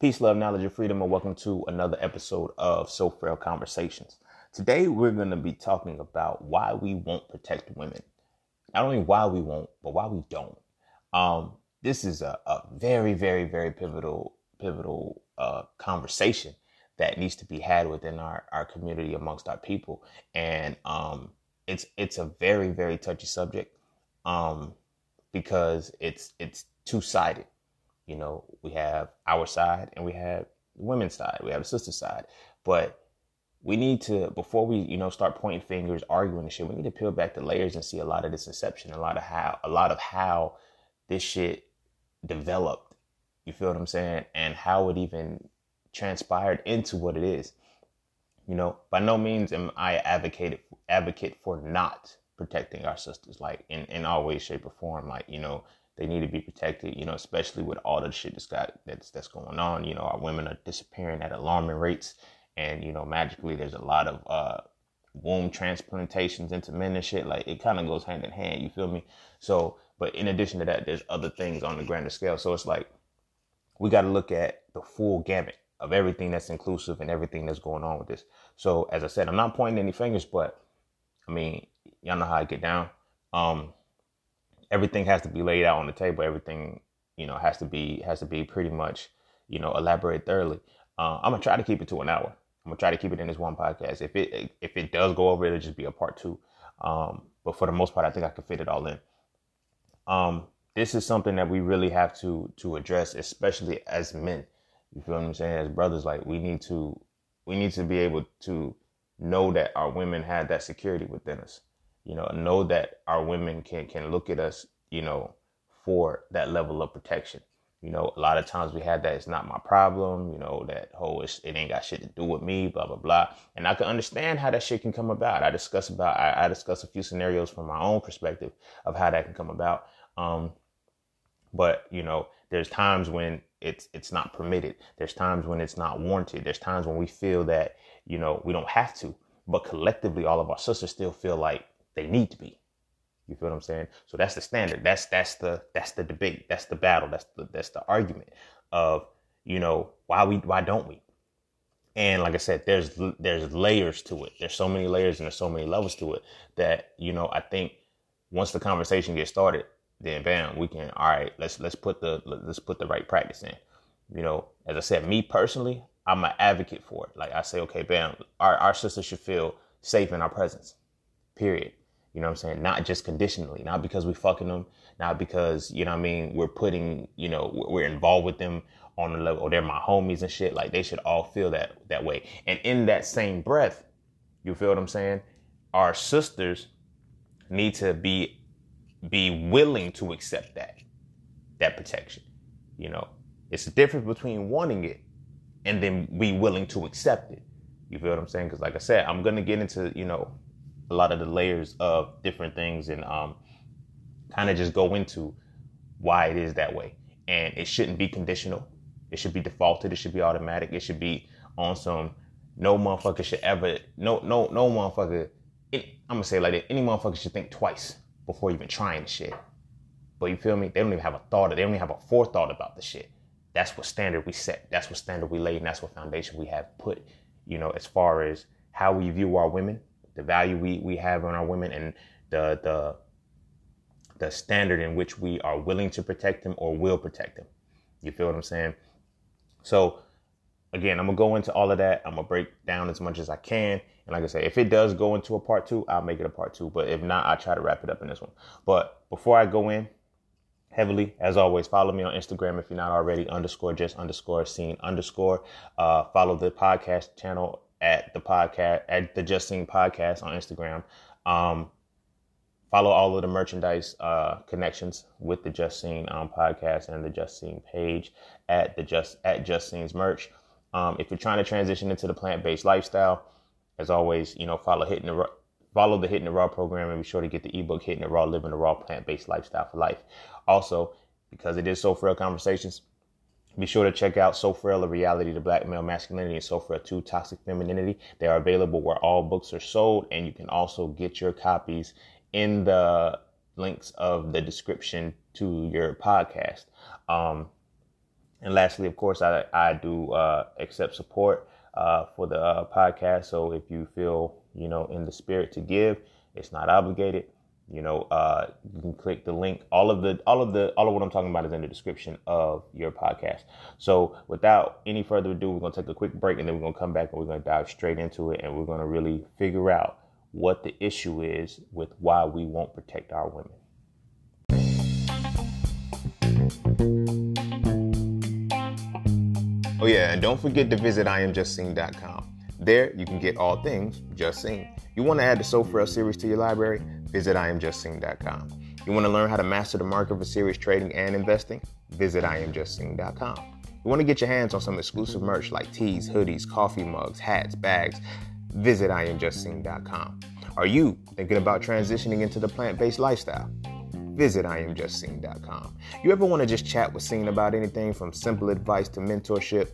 Peace, love, knowledge, and freedom, and welcome to another episode of So Frail Conversations. Today, we're going to be talking about why we won't protect women. Not only why we won't, but why we don't. Um, this is a, a very, very, very pivotal, pivotal uh, conversation that needs to be had within our, our community amongst our people. And um, it's it's a very, very touchy subject um, because it's it's two sided you know, we have our side and we have women's side, we have the sister side. But we need to before we, you know, start pointing fingers, arguing and shit, we need to peel back the layers and see a lot of this inception, a lot of how a lot of how this shit developed. You feel what I'm saying? And how it even transpired into what it is. You know, by no means am I advocate advocate for not protecting our sisters, like in, in all ways, shape, or form. Like, you know, they need to be protected, you know, especially with all the shit that's got that's that's going on. You know, our women are disappearing at alarming rates, and you know, magically there's a lot of uh, womb transplantations into men and shit. Like it kind of goes hand in hand. You feel me? So, but in addition to that, there's other things on the grander scale. So it's like we got to look at the full gamut of everything that's inclusive and everything that's going on with this. So, as I said, I'm not pointing any fingers, but I mean, y'all know how I get down. Um, everything has to be laid out on the table. Everything, you know, has to be has to be pretty much, you know, elaborate thoroughly. Uh, I'm gonna try to keep it to an hour. I'm gonna try to keep it in this one podcast. If it if it does go over, it'll just be a part two. Um, but for the most part, I think I can fit it all in. Um, this is something that we really have to to address, especially as men. You feel what I'm saying? As brothers, like we need to we need to be able to know that our women have that security within us you know, know that our women can can look at us, you know, for that level of protection. You know, a lot of times we had that it's not my problem, you know, that whole it ain't got shit to do with me, blah blah blah. And I can understand how that shit can come about. I discuss about I, I discuss a few scenarios from my own perspective of how that can come about. Um, but you know, there's times when it's it's not permitted. There's times when it's not warranted. There's times when we feel that, you know, we don't have to. But collectively all of our sisters still feel like they need to be. You feel what I'm saying? So that's the standard. That's that's the that's the debate. That's the battle. That's the that's the argument of you know why we why don't we? And like I said, there's there's layers to it. There's so many layers and there's so many levels to it that you know I think once the conversation gets started, then bam, we can all right. Let's let's put the let's put the right practice in. You know, as I said, me personally, I'm an advocate for it. Like I say, okay, bam, our our sisters should feel safe in our presence. Period. You know what I'm saying? Not just conditionally, not because we fucking them, not because, you know what I mean, we're putting, you know, we're involved with them on the level, or they're my homies and shit. Like they should all feel that that way. And in that same breath, you feel what I'm saying? Our sisters need to be be willing to accept that that protection. You know, it's the difference between wanting it and then be willing to accept it. You feel what I'm saying? Because like I said, I'm gonna get into you know a lot of the layers of different things and um, kind of just go into why it is that way. And it shouldn't be conditional. It should be defaulted. It should be automatic. It should be on some. No motherfucker should ever. No no no motherfucker. It, I'm gonna say like that. Any motherfucker should think twice before even trying the shit. But you feel me? They don't even have a thought. They don't even have a forethought about the shit. That's what standard we set. That's what standard we laid, and that's what foundation we have put. You know, as far as how we view our women, the value we, we have on our women and the the the standard in which we are willing to protect them or will protect them. You feel what I'm saying? So again, I'm gonna go into all of that. I'm gonna break down as much as I can. And like I say, if it does go into a part two, I'll make it a part two. But if not, I'll try to wrap it up in this one. But before I go in heavily, as always, follow me on Instagram if you're not already, underscore just underscore cine underscore. Uh, follow the podcast channel at the podcast at the Just Cine podcast on Instagram. Um, follow all of the merchandise uh, connections with the Just Cine um, podcast and the Just Cine page at the Just at Just Cine's merch. Um, if you're trying to transition into the plant based lifestyle, as always, you know follow hitting the follow the Hitting the Raw program and be sure to get the ebook Hitting the Raw, Living the Raw Plant Based Lifestyle for Life. Also, because it is so frail conversations, be sure to check out So Frail, A Reality to Black Male Masculinity and So Frail 2, Toxic Femininity. They are available where all books are sold, and you can also get your copies in the links of the description to your podcast. Um, And lastly, of course, I, I do uh, accept support uh, for the uh, podcast. So if you feel, you know, in the spirit to give, it's not obligated. You know, uh, you can click the link. All of the, all of the, all of what I'm talking about is in the description of your podcast. So without any further ado, we're gonna take a quick break and then we're gonna come back and we're gonna dive straight into it and we're gonna really figure out what the issue is with why we won't protect our women. Oh, yeah, and don't forget to visit IamJustCine.com. There, you can get all things Just Cine. You want to add the So Frail series to your library? Visit IamJustCine.com. You want to learn how to master the market for serious trading and investing? Visit IamJustCine.com. You want to get your hands on some exclusive merch like tees, hoodies, coffee mugs, hats, bags? Visit IamJustCine.com. Are you thinking about transitioning into the plant based lifestyle? visit IamJustCine.com. You ever want to just chat with Cine about anything from simple advice to mentorship?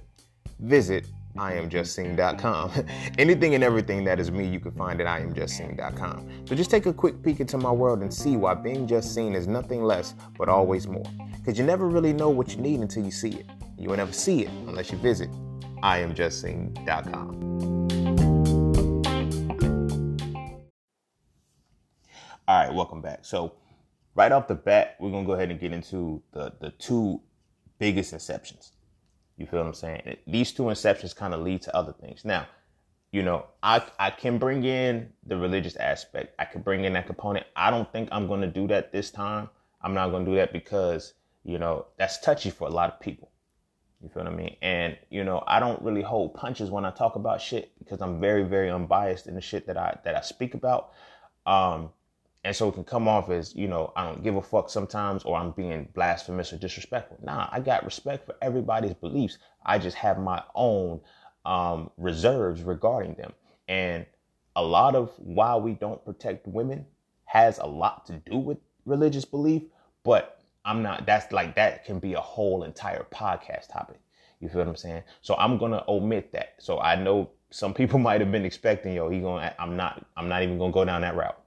Visit IamJustCine.com. anything and everything that is me, you can find at IamJustCine.com. So just take a quick peek into my world and see why being just seen is nothing less but always more. Because you never really know what you need until you see it. You will never see it unless you visit IamJustCine.com. All right, welcome back. So, right off the bat, we're gonna go ahead and get into the the two biggest inceptions. You feel what I'm saying? These two inceptions kind of lead to other things. Now, you know, I I can bring in the religious aspect. I can bring in that component. I don't think I'm gonna do that this time. I'm not gonna do that because you know that's touchy for a lot of people. You feel what I mean? And you know, I don't really hold punches when I talk about shit because I'm very, very unbiased in the shit that I that I speak about. Um, and so it can come off as, you know, I don't give a fuck sometimes or I'm being blasphemous or disrespectful. Nah, I got respect for everybody's beliefs. I just have my own um, reserves regarding them. And a lot of why we don't protect women has a lot to do with religious belief, but I'm not, that's like, that can be a whole entire podcast topic. You feel what I'm saying? So I'm to omit that. So I know some people might have been expecting, yo, he going to I'm not, I'm not even to go down that route.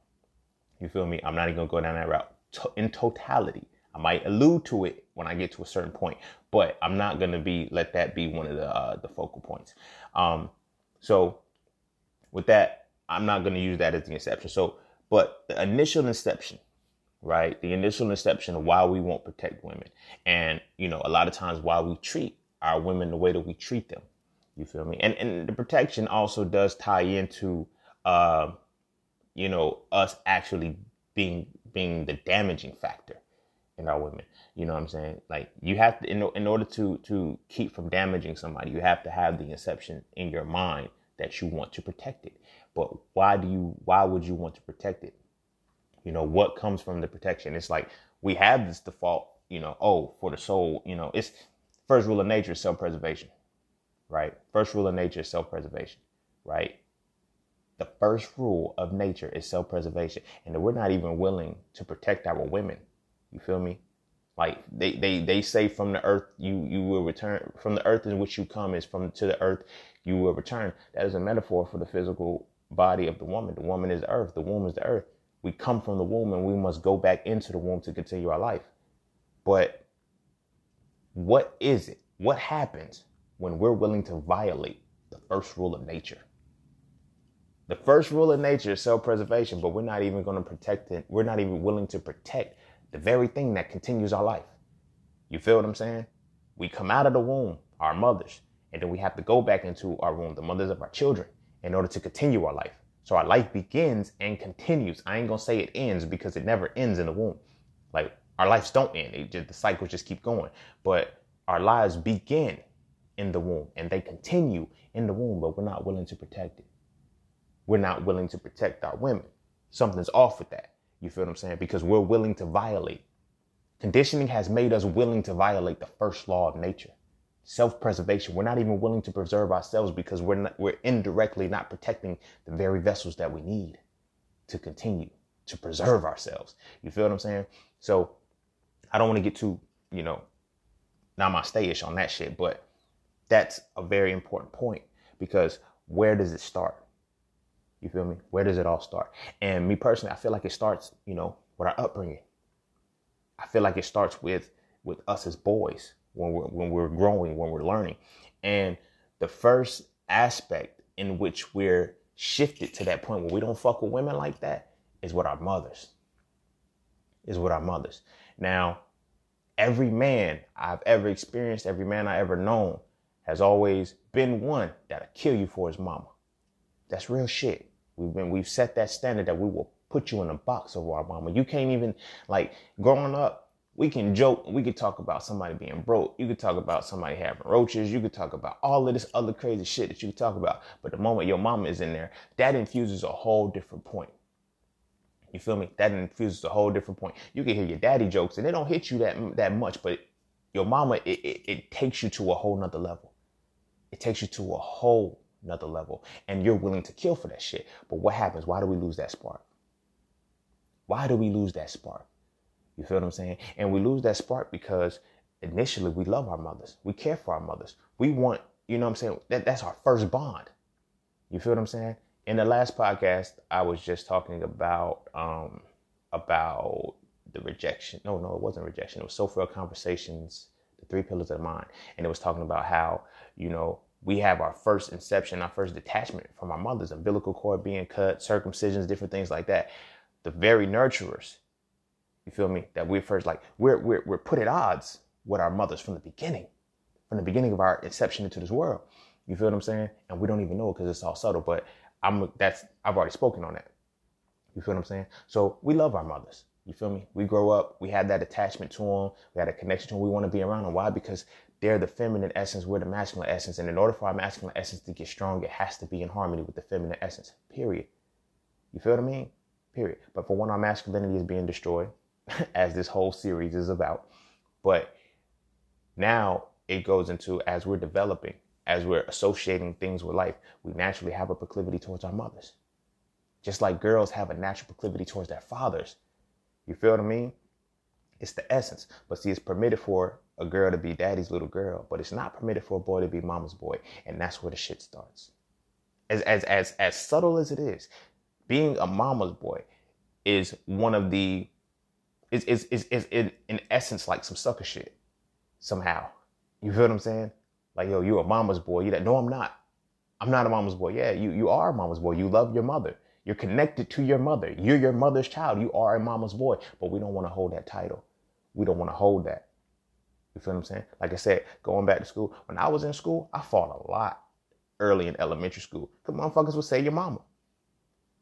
You feel me? I'm not even gonna go down that route in totality. I might allude to it when I get to a certain point, but I'm not gonna be let that be one of the uh, the focal points. Um, so with that, I'm not gonna use that as the inception. So, but the initial inception, right? The initial inception of why we won't protect women, and you know, a lot of times why we treat our women the way that we treat them. You feel me? And and the protection also does tie into uh, you know, us actually being being the damaging factor in our women. You know what I'm saying? Like you have to in, in order to to keep from damaging somebody, you have to have the inception in your mind that you want to protect it. But why do you why would you want to protect it? You know, what comes from the protection? It's like we have this default, you know, oh, for the soul, you know, it's first rule of nature is self-preservation. Right? First rule of nature is self-preservation, right? The first rule of nature is self-preservation and we're not even willing to protect our women. You feel me? Like they, they they say from the earth you you will return from the earth in which you come is from to the earth you will return. That is a metaphor for the physical body of the woman. The woman is the earth. The womb is the earth. We come from the womb and we must go back into the womb to continue our life. But what is it? What happens when we're willing to violate the first rule of nature the first rule of nature is self-preservation, but we're not even going to protect it. We're not even willing to protect the very thing that continues our life. You feel what I'm saying? We come out of the womb, our mothers, and then we have to go back into our womb, the mothers of our children, in order to continue our life. So our life begins and continues. I ain't gonna say it ends because it never ends in the womb. Like our lives don't end. It just, the cycles just keep going. But our lives begin in the womb and they continue in the womb, but we're not willing to protect it we're not willing to protect our women. Something's off with that. You feel what I'm saying? Because we're willing to violate. Conditioning has made us willing to violate the first law of nature. Self-preservation. We're not even willing to preserve ourselves because we're not, we're indirectly not protecting the very vessels that we need to continue to preserve ourselves. You feel what I'm saying? So I don't want to get too, you know, namaste-ish on that shit, but that's a very important point because where does it start? You feel me? Where does it all start? And me personally, I feel like it starts, you know, with our upbringing. I feel like it starts with with us as boys, when we're when we're growing, when we're learning. And the first aspect in which we're shifted to that point where we don't fuck with women like that is with our mothers. Is with our mothers. Now, every man I've ever experienced, every man I ever known, has always been one that'll kill you for his mama. That's real shit. We've been we've set that standard that we will put you in a box of our mama. You can't even like growing up, we can joke, we could talk about somebody being broke. You could talk about somebody having roaches. You could talk about all of this other crazy shit that you could talk about. But the moment your mama is in there, that infuses a whole different point. You feel me? That infuses a whole different point. You can hear your daddy jokes and they don't hit you that that much, but your mama, it, it, it takes you to a whole nother level. It takes you to a whole nother level. And you're willing to kill for that shit. But what happens? Why do we lose that spark? Why do we lose that spark? You feel what I'm saying? And we lose that spark because initially we love our mothers. We care for our mothers. We want, you know what I'm saying? That, that's our first bond. You feel what I'm saying? In the last podcast, I was just talking about um about the rejection. No, no, it wasn't rejection. It was so conversations, the three pillars of the mind. And it was talking about how, you know, we have our first inception, our first detachment from our mothers, umbilical cord being cut, circumcisions, different things like that. The very nurturers you feel me? That we're first like we're we're we're put at odds with our mothers from the beginning, from the beginning of our inception into this world. You feel what I'm saying? And we don't even know it because it's all subtle. But I'm that's I've already spoken on that. You feel what I'm saying? So we love our mothers. You feel me? We grow up, we had that attachment to them, we had a connection to them. We want to be around them. Why? Because they're the feminine essence, we're the masculine essence. And in order for our masculine essence to get strong, it has to be in harmony with the feminine essence. Period. You feel what I mean? Period. But for when our masculinity is being destroyed, as this whole series is about. But now it goes into as we're developing, as we're associating things with life, we naturally have a proclivity towards our mothers. Just like girls have a natural proclivity towards their fathers. You feel what I mean? It's the essence. But see, it's permitted for a girl to be daddy's little girl, but it's not permitted for a boy to be mama's boy. And that's where the shit starts. As as as as subtle as it is, being a mama's boy is one of the is is is is in, essence like some sucker shit somehow. You feel what I'm saying? Like yo, you a mama's boy. You that? No, I'm not. I'm not a mama's boy. Yeah, you you are a mama's boy. You love your mother. You're connected to your mother. You're your mother's child. You are a mama's boy. But we don't want to hold that title. We don't want to hold that. You feel what I'm saying? Like I said, going back to school. When I was in school, I fought a lot early in elementary school. Cause motherfuckers would say your mama.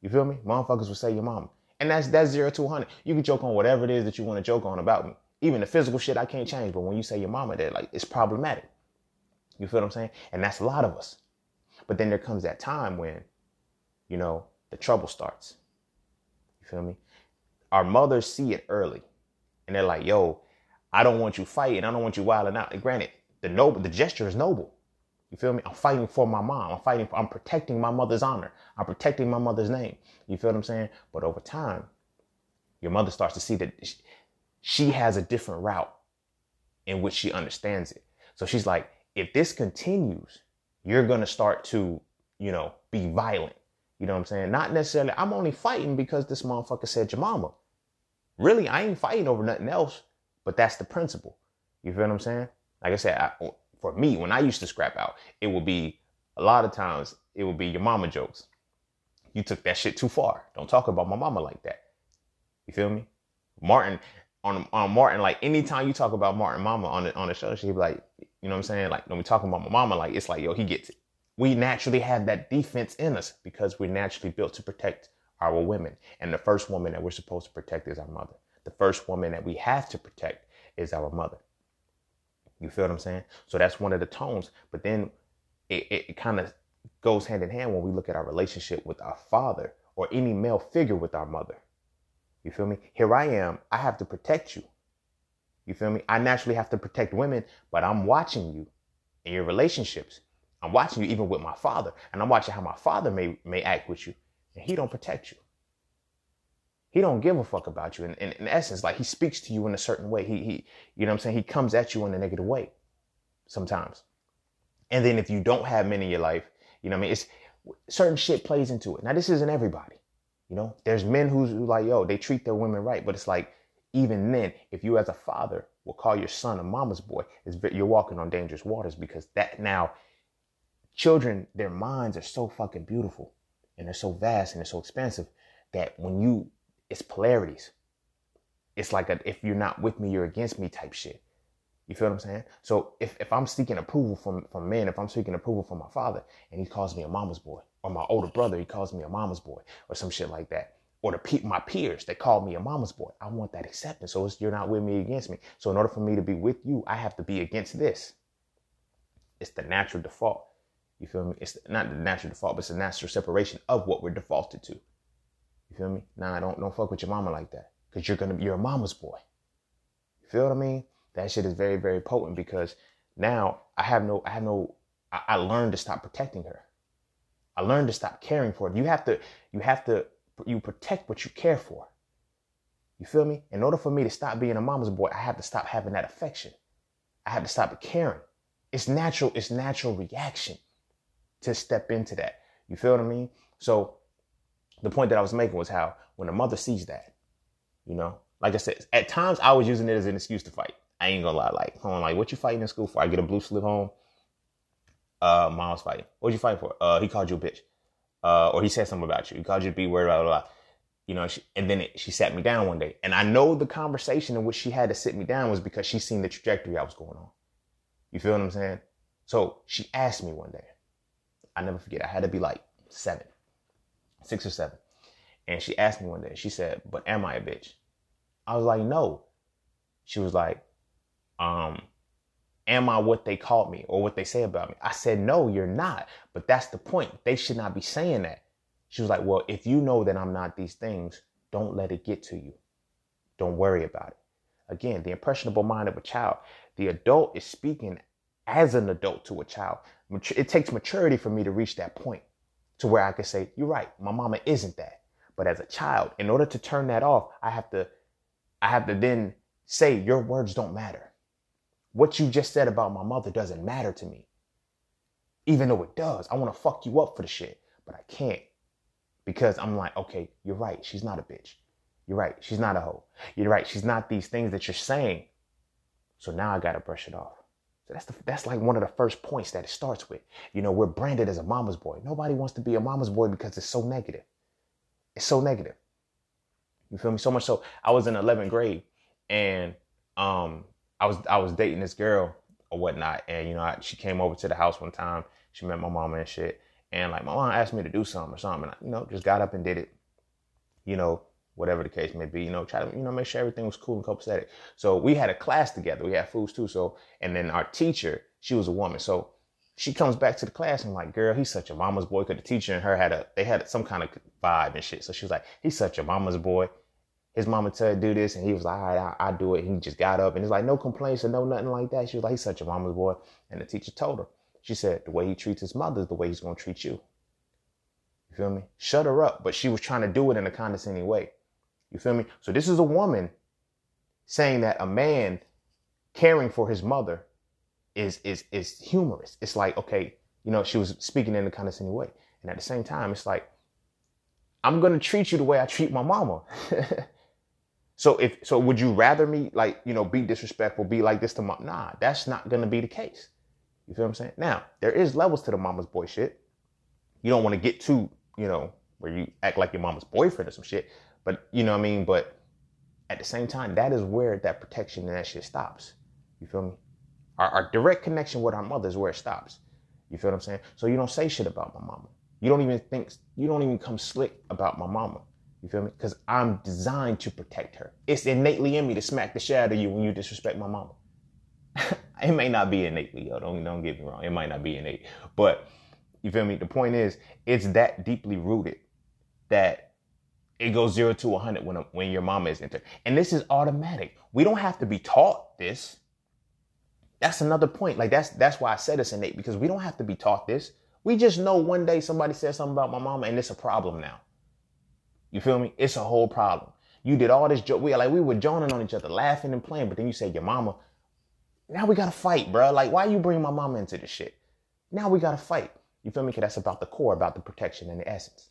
You feel me? Motherfuckers would say your mama. And that's that's zero to 100. You can joke on whatever it is that you want to joke on about me. Even the physical shit I can't change. But when you say your mama, that like it's problematic. You feel what I'm saying? And that's a lot of us. But then there comes that time when, you know, the trouble starts. You feel me? Our mothers see it early. And they're like, yo, I don't want you fighting. I don't want you wilding out. And granted, the noble, the gesture is noble. You feel me? I'm fighting for my mom. I'm fighting for, I'm protecting my mother's honor. I'm protecting my mother's name. You feel what I'm saying? But over time, your mother starts to see that she has a different route in which she understands it. So she's like, if this continues, you're to start to, you know, be violent. You know what I'm saying? Not necessarily, I'm only fighting because this motherfucker said your mama. Really, I ain't fighting over nothing else, but that's the principle. You feel what I'm saying? Like I said, I, for me, when I used to scrap out, it would be a lot of times it would be your mama jokes. You took that shit too far. Don't talk about my mama like that. You feel me? Martin on on Martin, like anytime you talk about Martin Mama on the on the show, she'd be like, you know what I'm saying? Like when we talking about my mama, like it's like, yo, he gets it. We naturally have that defense in us because we're naturally built to protect our women. And the first woman that we're supposed to protect is our mother. The first woman that we have to protect is our mother. You feel what I'm saying? So that's one of the tones. But then it, it, it kind of goes hand in hand when we look at our relationship with our father or any male figure with our mother. You feel me? Here I am. I have to protect you. You feel me? I naturally have to protect women, but I'm watching you in your relationships. I'm watching you even with my father, and I'm watching how my father may may act with you, and he don't protect you. He don't give a fuck about you. In, in, in essence, like he speaks to you in a certain way. He, he, you know what I'm saying? He comes at you in a negative way sometimes. And then if you don't have men in your life, you know what I mean? It's certain shit plays into it. Now, this isn't everybody. You know, there's men who's who like, yo, they treat their women right. But it's like, even then, if you as a father will call your son a mama's boy, you're walking on dangerous waters because that now children, their minds are so fucking beautiful and they're so vast and they're so expansive that when you, it's polarities. It's like a, if you're not with me, you're against me type shit. You feel what I'm saying? So if, if I'm seeking approval from, from men, if I'm seeking approval from my father and he calls me a mama's boy, or my older brother, he calls me a mama's boy, or some shit like that, or the pe- my peers, they call me a mama's boy. I want that acceptance. So you're not with me against me. So in order for me to be with you, I have to be against this. It's the natural default. You feel me? It's not the natural default, but it's a natural separation of what we're defaulted to. You feel me? Nah, don't don't fuck with your mama like that, cause you're gonna you're a mama's boy. You feel what I mean? That shit is very very potent because now I have no I have no I, I learned to stop protecting her. I learned to stop caring for her. You have to you have to you protect what you care for. You feel me? In order for me to stop being a mama's boy, I have to stop having that affection. I have to stop caring. It's natural, it's natural reaction to step into that. You feel what I mean? So the point that I was making was how when a mother sees that, you know, like I said, at times I was using it as an excuse to fight. I ain't gonna lie, like, hold on, like, what you fighting in school for? I get a blue slip home. Uh, mom's fighting. What you fighting for? Uh, he called you a bitch. Uh, or he said something about you. He called you to be worried, blah, blah, blah. You know, she, and then it, she sat me down one day. And I know the conversation in which she had to sit me down was because she seen the trajectory I was going on. You feel what I'm saying? So she asked me one day, I never forget. I had to be like seven, six or seven. And she asked me one day, she said, But am I a bitch? I was like, No. She was like, um, am I what they called me or what they say about me? I said, No, you're not. But that's the point. They should not be saying that. She was like, Well, if you know that I'm not these things, don't let it get to you. Don't worry about it. Again, the impressionable mind of a child. The adult is speaking as an adult to a child. It takes maturity for me to reach that point to where I can say, You're right, my mama isn't that. But as a child, in order to turn that off, I have to I have to then say your words don't matter. What you just said about my mother doesn't matter to me. Even though it does. I want to fuck you up for the shit, but I can't. Because I'm like, okay, you're right. She's not a bitch. You're right. She's not a hoe. You're right. She's not these things that you're saying. So now I got to brush it off. So that's the, that's like one of the first points that it starts with. You know, we're branded as a mama's boy. Nobody wants to be a mama's boy because it's so negative. It's so negative. You feel me? So much so I was in 11th grade and um I was I was dating this girl or whatnot, and you know I, she came over to the house one time. She met my mama and shit, and like my mom asked me to do something or something, and I, you know just got up and did it. You know, whatever the case may be, you know, try to, you know, make sure everything was cool and copacetic. So we had a class together. We had foods too. So, and then our teacher, she was a woman. So she comes back to the class and I'm like, girl, he's such a mama's boy. Cause the teacher and her had a, they had some kind of vibe and shit. So she was like, he's such a mama's boy. His mama told do this and he was like, all right, I, I do it. And he just got up and he's like, no complaints or no nothing like that. She was like, he's such a mama's boy. And the teacher told her, she said, the way he treats his mother is the way he's to treat you. You feel me? Shut her up. But she was trying to do it in a condescending way. You feel me? So this is a woman saying that a man caring for his mother is is is humorous. It's like, okay, you know, she was speaking in a condescending way. And at the same time, it's like, I'm gonna treat you the way I treat my mama. so if so would you rather me like, you know, be disrespectful, be like this to mom? Nah, that's not gonna be the case. You feel what I'm saying? Now, there is levels to the mama's boy shit. You don't want to get too, you know, where you act like your mama's boyfriend or some shit. But you know what I mean? But at the same time, that is where that protection and that shit stops. You feel me? Our, our direct connection with our mother is where it stops. You feel what I'm saying? So you don't say shit about my mama. You don't even think, you don't even come slick about my mama. You feel me? Because I'm designed to protect her. It's innately in me to smack the shit out of you when you disrespect my mama. it may not be innately, yo. Don't don't get me wrong. It might not be innate, but you feel me? The point is, it's that deeply rooted that it goes zero to 100 when, when your mama is entered. And this is automatic. We don't have to be taught this. That's another point. Like that's that's why I said it's innate because we don't have to be taught this. We just know one day somebody said something about my mama and it's a problem now. You feel me? It's a whole problem. You did all this joke. We like we were joning on each other, laughing and playing, but then you said your mama. Now we gotta fight, bro. Like why you bring my mama into this shit? Now we gotta fight. You feel me? Cause that's about the core, about the protection and the essence.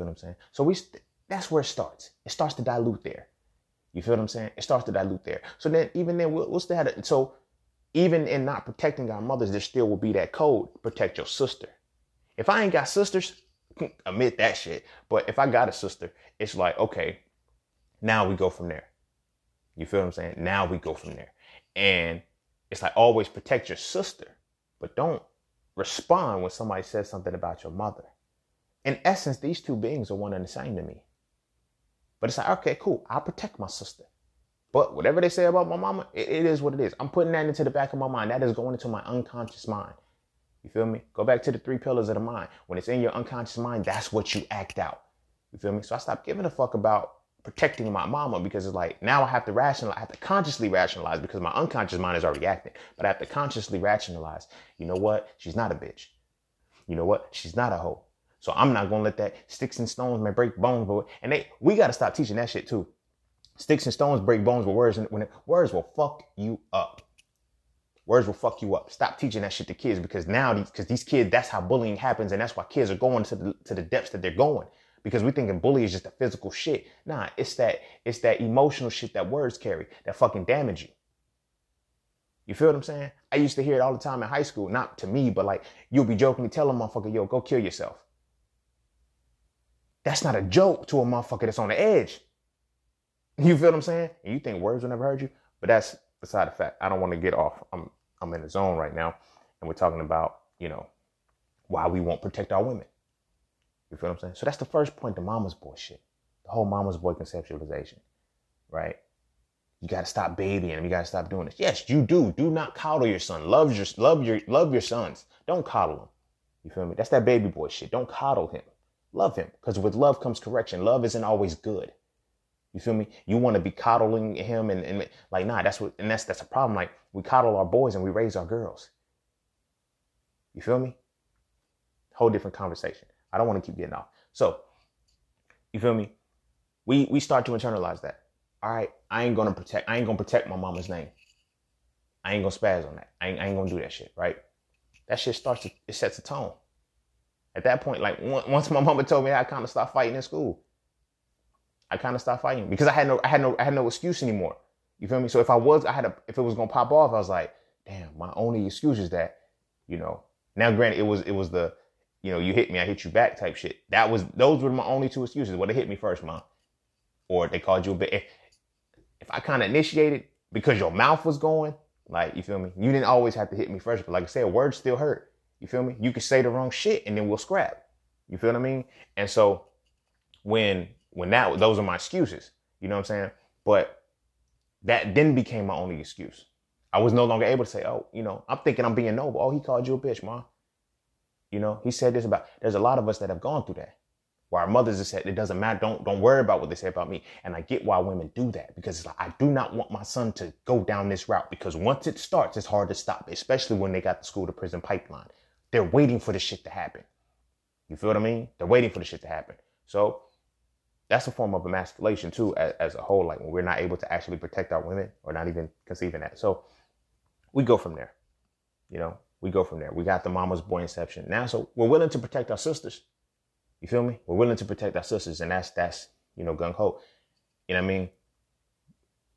Feel what I'm saying? So we st- that's where it starts. It starts to dilute there. You feel what I'm saying? It starts to dilute there. So then, even then, we'll, we'll still have it. So even in not protecting our mothers, there still will be that code protect your sister. If I ain't got sisters, admit that shit. But if I got a sister, it's like, okay, now we go from there. You feel what I'm saying? Now we go from there. And it's like always protect your sister, but don't respond when somebody says something about your mother. In essence, these two beings are one and the same to me. But it's like, okay, cool. I'll protect my sister. But whatever they say about my mama, it, it is what it is. I'm putting that into the back of my mind. That is going into my unconscious mind. You feel me? Go back to the three pillars of the mind. When it's in your unconscious mind, that's what you act out. You feel me? So I stopped giving a fuck about protecting my mama because it's like now I have to rationalize, I have to consciously rationalize because my unconscious mind is already acting. But I have to consciously rationalize, you know what? She's not a bitch. You know what? She's not a hoe. So I'm not gonna let that sticks and stones may break bones, but and they we gotta stop teaching that shit too. Sticks and stones break bones, but words when it, words will fuck you up. Words will fuck you up. Stop teaching that shit to kids because now these because these kids that's how bullying happens and that's why kids are going to the to the depths that they're going because we thinking bully is just a physical shit. Nah, it's that it's that emotional shit that words carry that fucking damage you. You feel what I'm saying? I used to hear it all the time in high school, not to me, but like you'll be jokingly telling motherfucker, yo, go kill yourself. That's not a joke to a motherfucker that's on the edge. You feel what I'm saying? And you think words will never hurt you, but that's beside the fact. I don't want to get off. I'm I'm in the zone right now, and we're talking about you know why we won't protect our women. You feel what I'm saying? So that's the first point. The mama's boy shit. The whole mama's boy conceptualization, right? You got to stop babying him. You got to stop doing this. Yes, you do. Do not coddle your son. Love your love your love your sons. Don't coddle them. You feel me? That's that baby boy shit. Don't coddle him. Love him. Because with love comes correction. Love isn't always good. You feel me? You want to be coddling him and, and like, nah, that's what, and that's, that's a problem. Like we coddle our boys and we raise our girls. You feel me? Whole different conversation. I don't want to keep getting off. So, you feel me? We, we start to internalize that. All right. I ain't going to protect, I ain't going to protect my mama's name. I ain't going to spaz on that. I ain't, I ain't going to do that shit. Right. That shit starts to, it sets a tone. At that point, like once my mama told me I kind of stopped fighting in school. I kind of stopped fighting because I had no, I had no, I had no excuse anymore. You feel me? So if I was, I had a, if it was gonna pop off, I was like, damn, my only excuse is that, you know. Now, granted, it was, it was the, you know, you hit me, I hit you back type shit. That was, those were my only two excuses. Well, they hit me first, mom, or they called you a bit. If, if I kind of initiated because your mouth was going, like, you feel me? You didn't always have to hit me first, but like I said, words still hurt. You feel me? You could say the wrong shit and then we'll scrap. You feel what I mean? And so when when that those are my excuses. You know what I'm saying? But that then became my only excuse. I was no longer able to say, oh, you know, I'm thinking I'm being noble. Oh, he called you a bitch, mom. You know, he said this about there's a lot of us that have gone through that. Where our mothers have said it doesn't matter, don't don't worry about what they say about me. And I get why women do that because it's like I do not want my son to go down this route because once it starts, it's hard to stop, especially when they got the school to prison pipeline. They're waiting for the shit to happen. You feel what I mean? They're waiting for the shit to happen. So that's a form of emasculation too, as, as, a whole. Like when we're not able to actually protect our women or not even conceiving that. So we go from there. You know, we go from there. We got the mama's boy inception now. So we're willing to protect our sisters. You feel me? We're willing to protect our sisters, and that's that's you know gung ho. You know what I mean?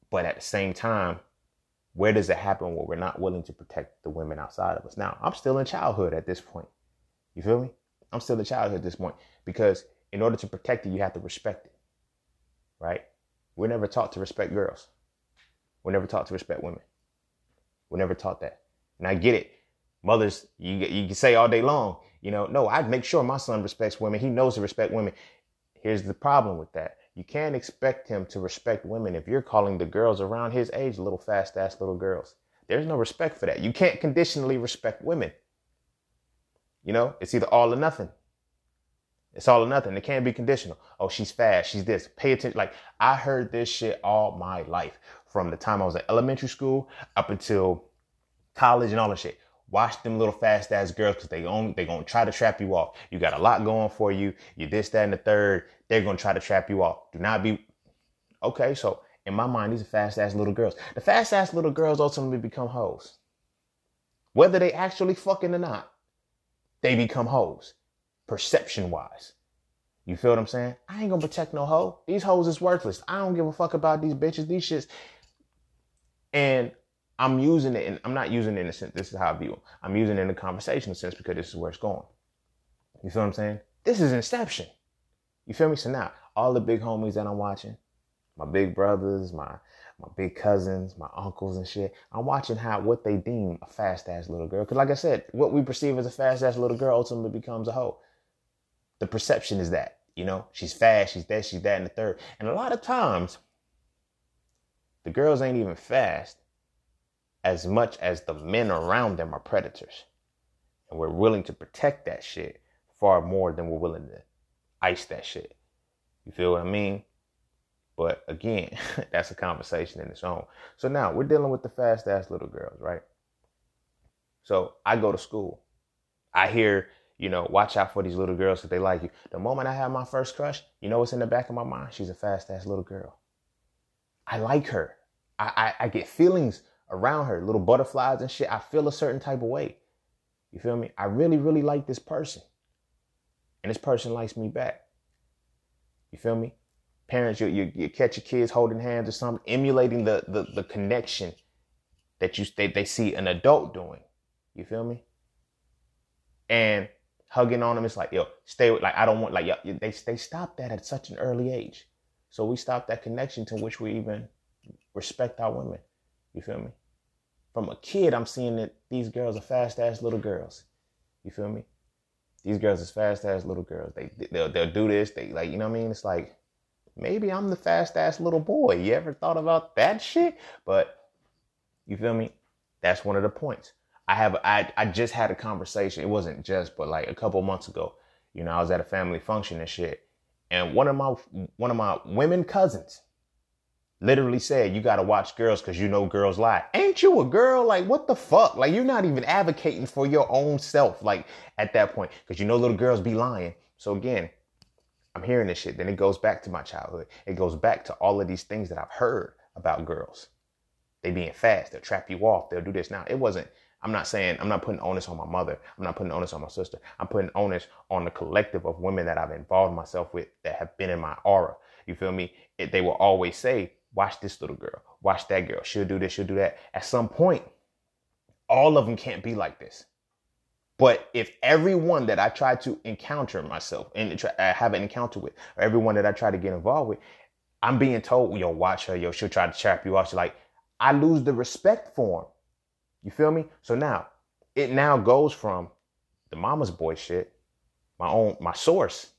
But at the same time, where does it happen where we're not willing to protect the women outside of us? Now, I'm still in childhood at this point. You feel me? I'm still in childhood at this point because in order to protect it, you have to respect it. Right? We're never taught to respect girls. We're never taught to respect women. We're never taught that. And I get it. Mothers, you you can say all day long, you know, no, I make sure my son respects women. He knows to respect women. Here's the problem with that. You can't expect him to respect women if you're calling the girls around his age little fast ass little girls. There's no respect for that. You can't conditionally respect women. You know, it's either all or nothing. It's all or nothing. It can't be conditional. Oh, she's fast. She's this. Pay attention. Like I heard this shit all my life from the time I was in elementary school up until college and all that shit. Watch them little fast ass girls because they only they gonna try to trap you off. You got a lot going for you. You this, that, and the third. They're gonna try to trap you off. Do not be okay. So in my mind, these are fast ass little girls. The fast ass little girls ultimately become hoes. Whether they actually fucking or not, they become hoes perception wise. You feel what I'm saying? I ain't gonna protect no hoe. These hoes is worthless. I don't give a fuck about these bitches, these shits. And I'm using it, and I'm not using it in a sense. This is how I view them. I'm using it in a conversational sense because this is where it's going. You feel what I'm saying? This is Inception. You feel me? So now, all the big homies that I'm watching, my big brothers, my my big cousins, my uncles and shit. I'm watching how what they deem a fast ass little girl. Cause like I said, what we perceive as a fast ass little girl ultimately becomes a hoe. The perception is that, you know, she's fast, she's that, she's that, and the third. And a lot of times, the girls ain't even fast as much as the men around them are predators. And we're willing to protect that shit far more than we're willing to ice that shit. You feel what I mean? But again, that's a conversation in its own. So now we're dealing with the fast ass little girls, right? So I go to school. I hear, you know, watch out for these little girls because they like you. The moment I have my first crush, you know what's in the back of my mind? She's a fast ass little girl. I like her. I, I, I get feelings around her, little butterflies and shit. I feel a certain type of way. You feel me? I really, really like this person. And this person likes me back. You feel me? Parents, you, you, you catch your kids holding hands or something, emulating the, the, the connection that you they, they see an adult doing. You feel me? And hugging on them, it's like, yo, stay with, like, I don't want, like, yo, they, they stop that at such an early age. So we stop that connection to which we even respect our women. You feel me? From a kid, I'm seeing that these girls are fast ass little girls. You feel me? These girls is fast ass little girls. They they'll, they'll do this. They like you know what I mean. It's like maybe I'm the fast ass little boy. You ever thought about that shit? But you feel me? That's one of the points. I have I I just had a conversation. It wasn't just, but like a couple months ago. You know, I was at a family function and shit, and one of my one of my women cousins literally said, you got to watch girls because you know girls lie. Ain't you a girl? Like, what the fuck? Like, you're not even advocating for your own self, like, at that point, because you know little girls be lying. So, again, I'm hearing this shit. Then it goes back to my childhood. It goes back to all of these things that I've heard about girls. They being fast, they'll trap you off, they'll do this. Now, it wasn't, I'm not saying, I'm not putting onus on my mother. I'm not putting onus on my sister. I'm putting onus on the collective of women that I've involved myself with that have been in my aura. You feel me? It, they will always say, watch this little girl, watch that girl. She'll do this, she'll do that. At some point, all of them can't be like this. But if everyone that I try to encounter myself and have an encounter with, or everyone that I try to get involved with, I'm being told, yo, watch her, yo, she'll try to trap you off. She's like, I lose the respect for him. You feel me? So now it now goes from the mama's boy shit, my own, my source.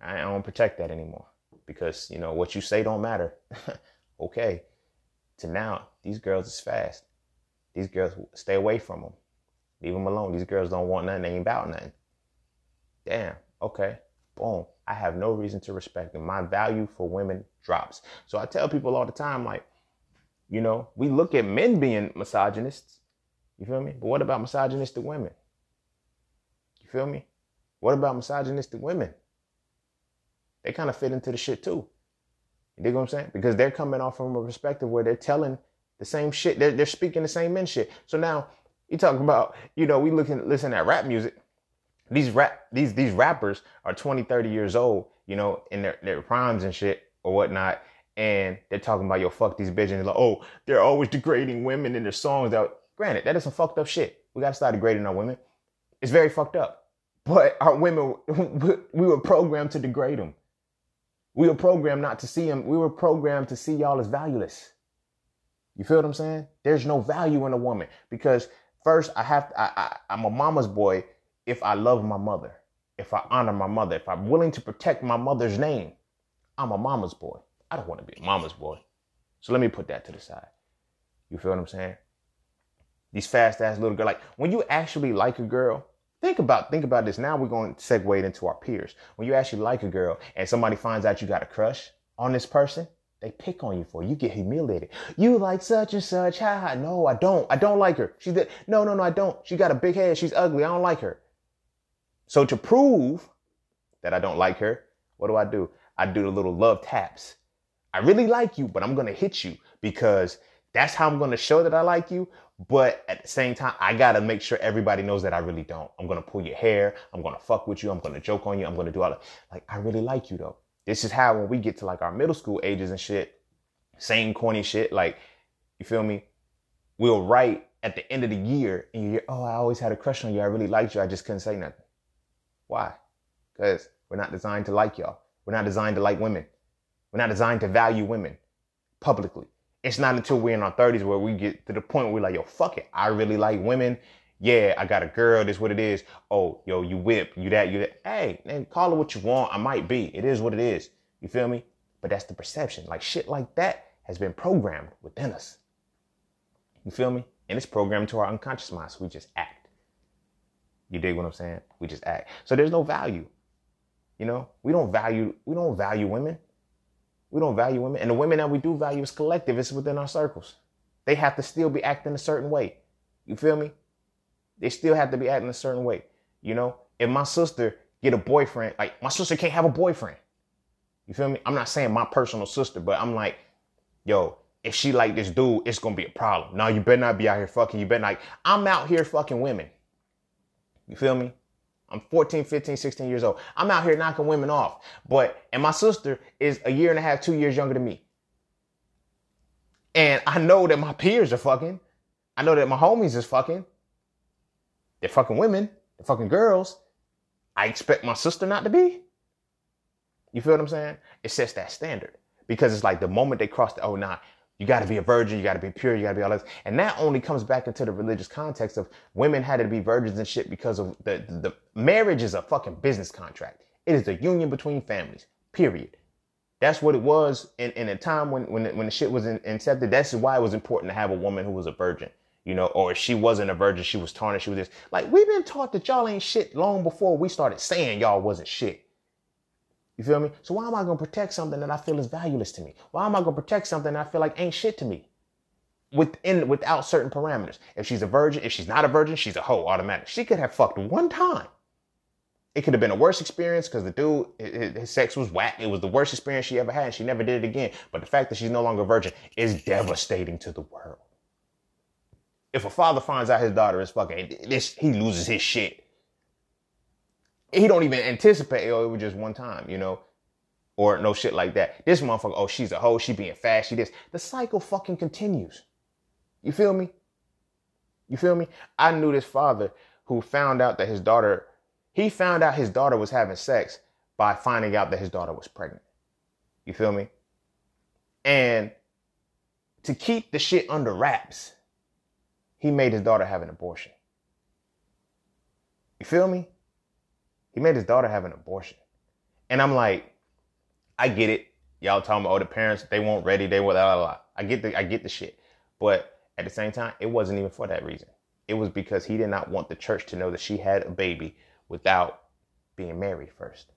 I don't protect that anymore because, you know, what you say don't matter. okay, to now, these girls is fast. These girls, stay away from them. Leave them alone. These girls don't want nothing. They ain't about nothing. Damn. Okay. Boom. I have no reason to respect them. My value for women drops. So I tell people all the time, like, you know, we look at men being misogynists. You feel me? But what about misogynistic women? You feel me? What about misogynistic women? They kind of fit into the shit too. You dig what I'm saying? Because they're coming off from a perspective where they're telling the same shit. They're, they're speaking the same men shit. So now you talking about, you know, we looking, listen at rap music. These rap, these, these rappers are 20, 30 years old, you know, in their, their primes and shit or whatnot. And they're talking about, yo, fuck these bitches. Like, oh, they're always degrading women in their songs. Out. Granted, that is some fucked up shit. We got to start degrading our women. It's very fucked up. But our women, we were programmed to degrade them. We were programmed not to see them. We were programmed to see y'all as valueless. You feel what I'm saying? There's no value in a woman because first I have I, I, I'm a mama's boy if I love my mother, if I honor my mother, if I'm willing to protect my mother's name. I'm a mama's boy. I don't want to be a mama's boy. So let me put that to the side. You feel what I'm saying? These fast ass little girl, like when you actually like a girl, Think about think about this. Now we're going to segue it into our peers. When you actually like a girl and somebody finds out you got a crush on this person, they pick on you for it. You get humiliated. You like such and such. Ha ha. No, I don't. I don't like her. She's the, no, no, no, I don't. She got a big head. She's ugly. I don't like her. So to prove that I don't like her, what do I do? I do the little love taps. I really like you, but I'm going to hit you because that's how I'm going to show that I like you. But at the same time, I gotta make sure everybody knows that I really don't. I'm gonna pull your hair. I'm gonna fuck with you. I'm gonna joke on you. I'm gonna do all that. Like, I really like you though. This is how when we get to like our middle school ages and shit, same corny shit. Like, you feel me? We'll write at the end of the year and you hear, oh, I always had a crush on you. I really liked you. I just couldn't say nothing. Why? Because we're not designed to like y'all. We're not designed to like women. We're not designed to value women publicly. It's not until we're in our 30s where we get to the point where we're like, yo, fuck it. I really like women. Yeah, I got a girl. This what it is. Oh, yo, you whip, you that, you that. Hey, man, call it what you want. I might be. It is what it is. You feel me? But that's the perception. Like shit like that has been programmed within us. You feel me? And it's programmed to our unconscious mind. So we just act. You dig what I'm saying? We just act. So there's no value. You know, we don't value, we don't value women. We don't value women. And the women that we do value is collective. It's within our circles. They have to still be acting a certain way. You feel me? They still have to be acting a certain way. You know, if my sister get a boyfriend, like my sister can't have a boyfriend. You feel me? I'm not saying my personal sister, but I'm like, yo, if she like this dude, it's gonna be a problem. Now you better not be out here fucking. You better not. I'm out here fucking women. You feel me? I'm 14, 15, 16 years old. I'm out here knocking women off. But, and my sister is a year and a half, two years younger than me. And I know that my peers are fucking. I know that my homies is fucking. They're fucking women. They're fucking girls. I expect my sister not to be. You feel what I'm saying? It sets that standard. Because it's like the moment they cross the, oh, nah, you got to be a virgin. You got to be pure. You got to be all this. And that only comes back into the religious context of women had to be virgins and shit because of the, the, the marriage is a fucking business contract. It is a union between families, period. That's what it was in, in a time when, when, when the shit was in, incepted. That's why it was important to have a woman who was a virgin, you know, or if she wasn't a virgin, she was tarnished. She was this. Like, we've been taught that y'all ain't shit long before we started saying y'all wasn't shit. You feel me? So why am I to protect something that I feel is valueless to me? Why am I to protect something that I feel like ain't shit to me? Within, without certain parameters. If she's a virgin, if she's not a virgin, she's a hoe automatic. She could have fucked one time. It could have been a worse experience because the dude, his, his, sex was whack. It was the worst experience she ever had. She never did it again. But the fact that she's no longer a virgin is devastating to the world. If a father finds out his daughter is fucking, this, he loses his shit he don't even anticipate, oh, it was just one time, you know, or no shit like that. This motherfucker, oh, she's a hoe, she being fast, she this. The cycle fucking continues. You feel me? You feel me? I knew this father who found out that his daughter, he found out his daughter was having sex by finding out that his daughter was pregnant. You feel me? And to keep the shit under wraps, he made his daughter have an abortion. You feel me? He made his daughter have an abortion. And I'm like, I get it. Y'all talking about, oh, the parents, they weren't ready. They were, blah, blah, blah. I get the, I get the shit. But at the same time, it wasn't even for that reason. It was because he did not want the church to know that she had a baby without being married first.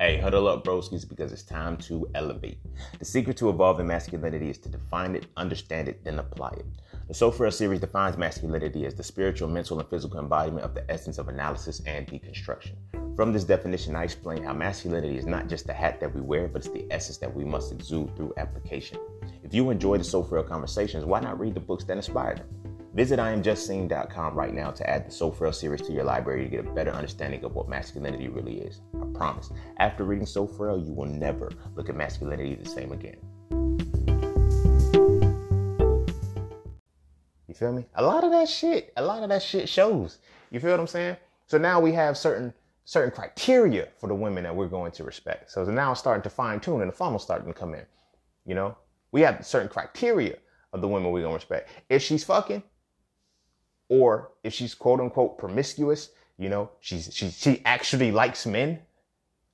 Hey, huddle up, broskies, because it's time to elevate. The secret to evolving masculinity is to define it, understand it, then apply it. The So Frail series defines masculinity as the spiritual, mental, and physical embodiment of the essence of analysis and deconstruction. From this definition, I explain how masculinity is not just the hat that we wear, but it's the essence that we must exude through application. If you enjoy the So Frail conversations, why not read the books that inspired them? Visit IamJustCine.com right now to add the So Frail series to your library to get a better understanding of what masculinity really is. I promise. After reading So Frail you will never look at masculinity the same again. Feel me? A lot of that shit, a lot of that shit shows. You feel what I'm saying? So now we have certain certain criteria for the women that we're going to respect. So now it's starting to fine tune and the funnel starting to come in. You know, we have certain criteria of the women we're gonna respect. If she's fucking, or if she's quote unquote promiscuous, you know, she's she she actually likes men.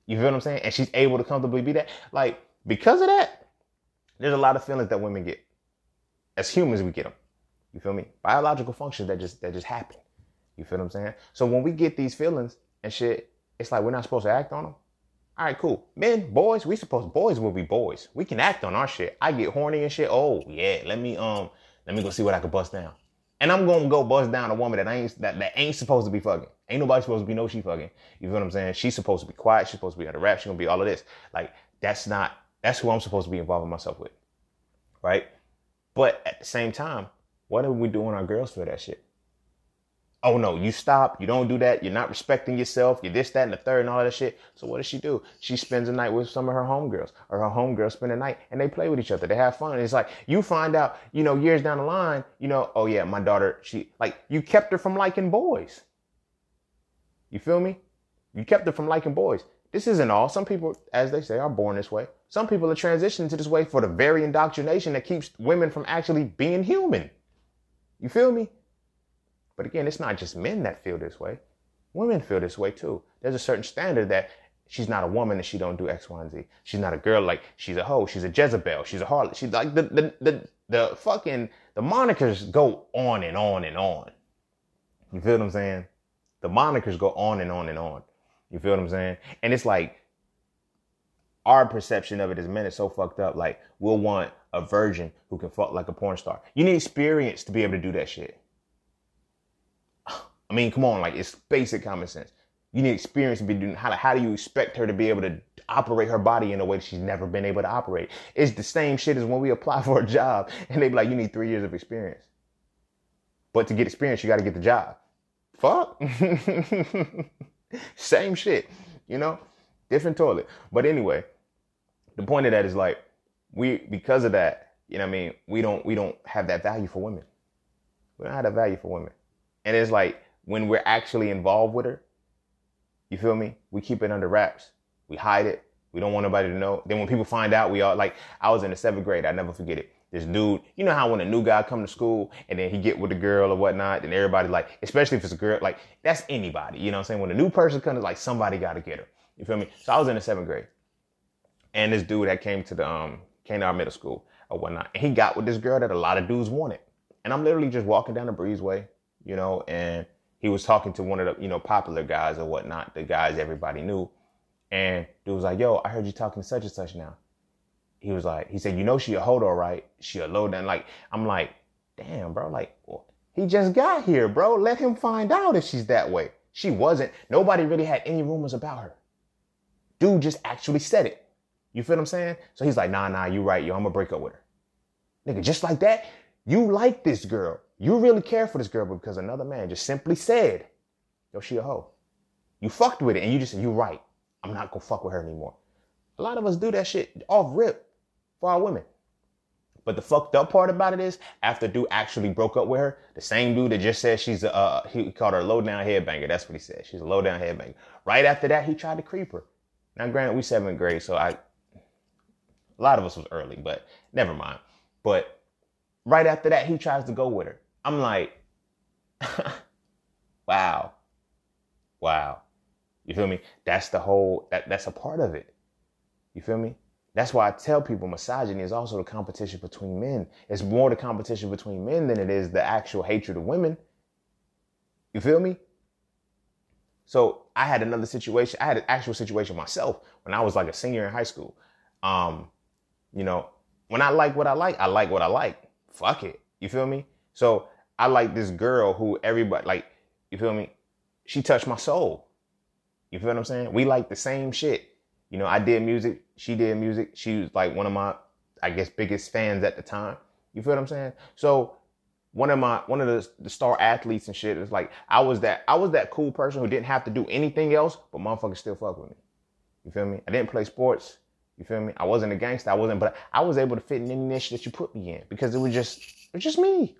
You feel what I'm saying? And she's able to comfortably be that. Like because of that, there's a lot of feelings that women get. As humans, we get them. You feel me? Biological functions that just that just happen. You feel what I'm saying? So when we get these feelings and shit, it's like we're not supposed to act on them. All right, cool. Men, boys, we supposed boys will be boys. We can act on our shit. I get horny and shit. Oh yeah, let me um let me go see what I can bust down. And I'm gonna go bust down a woman that ain't that, that ain't supposed to be fucking. Ain't nobody supposed to be no she fucking. You feel what I'm saying? She's supposed to be quiet. She's supposed to be on the rap. She's gonna be all of this. Like that's not That's who I'm supposed to be involving myself with. Right? But at the same time, what are we doing our girls for that shit? Oh no, you stop, you don't do that, you're not respecting yourself, you're this, that, and the third, and all that shit. So what does she do? She spends the night with some of her homegirls, or her homegirls spend the night and they play with each other. They have fun. And it's like you find out, you know, years down the line, you know, oh yeah, my daughter, she like you kept her from liking boys. You feel me? You kept her from liking boys. This isn't all. Some people, as they say, are born this way. Some people are transitioning to this way for the very indoctrination that keeps women from actually being human. You feel me? But again, it's not just men that feel this way. Women feel this way too. There's a certain standard that she's not a woman and she don't do X, Y, and Z. She's not a girl like she's a hoe. She's a Jezebel. She's a harlot. She's like the the the, the fucking the monikers go on and on and on. You feel what I'm saying? The monikers go on and on and on. You feel what I'm saying? And it's like our perception of it as men is so fucked up. Like we'll want a virgin who can fuck like a porn star. You need experience to be able to do that shit. I mean, come on, like it's basic common sense. You need experience to be doing how, how do you expect her to be able to operate her body in a way that she's never been able to operate? It's the same shit as when we apply for a job and they be like, you need three years of experience. But to get experience, you got to get the job. Fuck. same shit, you know? Different toilet. But anyway, the point of that is like, we, because of that, you know what I mean? We don't, we don't have that value for women. We don't have that value for women. And it's like, when we're actually involved with her, you feel me? We keep it under wraps. We hide it. We don't want nobody to know. Then when people find out, we all like, I was in the seventh grade. I never forget it. This dude, you know how when a new guy come to school and then he get with a girl or whatnot, and everybody like, especially if it's a girl, like that's anybody. You know what I'm saying? When a new person comes, like somebody got to get her. You feel me? So I was in the seventh grade, and this dude that came to the um came to our middle school or whatnot, and he got with this girl that a lot of dudes wanted. And I'm literally just walking down the breezeway, you know, and he was talking to one of the, you know, popular guys or whatnot, the guys everybody knew. And dude was like, yo, I heard you talking to such and such now. He was like, he said, you know, she a hodo, right? She a low down. Like, I'm like, damn, bro. Like, he just got here, bro. Let him find out if she's that way. She wasn't. Nobody really had any rumors about her. Dude just actually said it. You feel what I'm saying? So he's like, nah, nah, you right, yo. I'm gonna break up with her. Nigga, just like that, you like this girl. You really care for this girl because another man just simply said, yo, she a hoe. You fucked with it and you just said, you right. I'm not gonna fuck with her anymore. A lot of us do that shit off rip for our women. But the fucked up part about it is, after dude actually broke up with her, the same dude that just said she's a, uh, he called her a low down headbanger. That's what he said. She's a low down headbanger. Right after that, he tried to creep her. Now, granted, we seventh grade, so I, a lot of us was early, but never mind. But right after that, he tries to go with her. I'm like, wow, wow. You feel me? That's the whole, that, that's a part of it. You feel me? That's why I tell people misogyny is also the competition between men. It's more the competition between men than it is the actual hatred of women. You feel me? So I had another situation. I had an actual situation myself when I was like a senior in high school. Um, you know, when I like what I like, I like what I like. Fuck it. You feel me? So I like this girl who everybody like, you feel me? She touched my soul. You feel what I'm saying? We like the same shit. You know, I did music, she did music. She was like one of my, I guess, biggest fans at the time. You feel what I'm saying? So one of my one of the, the star athletes and shit is like I was that I was that cool person who didn't have to do anything else, but motherfuckers still fuck with me. You feel me? I didn't play sports. You feel me? I wasn't a gangster. I wasn't, but I was able to fit in any niche that you put me in because it was just it was just me.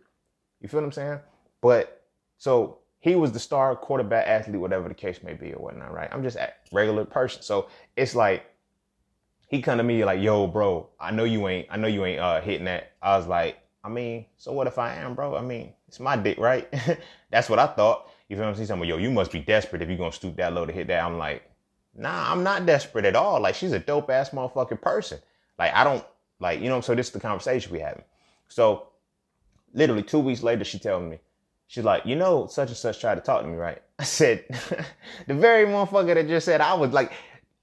You feel what I'm saying? But so he was the star quarterback athlete, whatever the case may be or whatnot, right? I'm just a regular person. So it's like he come to me like, yo, bro, I know you ain't, I know you ain't uh, hitting that. I was like, I mean, so what if I am, bro? I mean, it's my dick, right? That's what I thought. You feel what I'm saying? Somebody, yo, you must be desperate if you're gonna stoop that low to hit that. I'm like, nah, I'm not desperate at all. Like, she's a dope ass motherfucking person. Like, I don't like, you know, so this is the conversation we having. So literally two weeks later, she tells me, she's like, you know, such and such tried to talk to me, right? I said, the very motherfucker that just said I was like,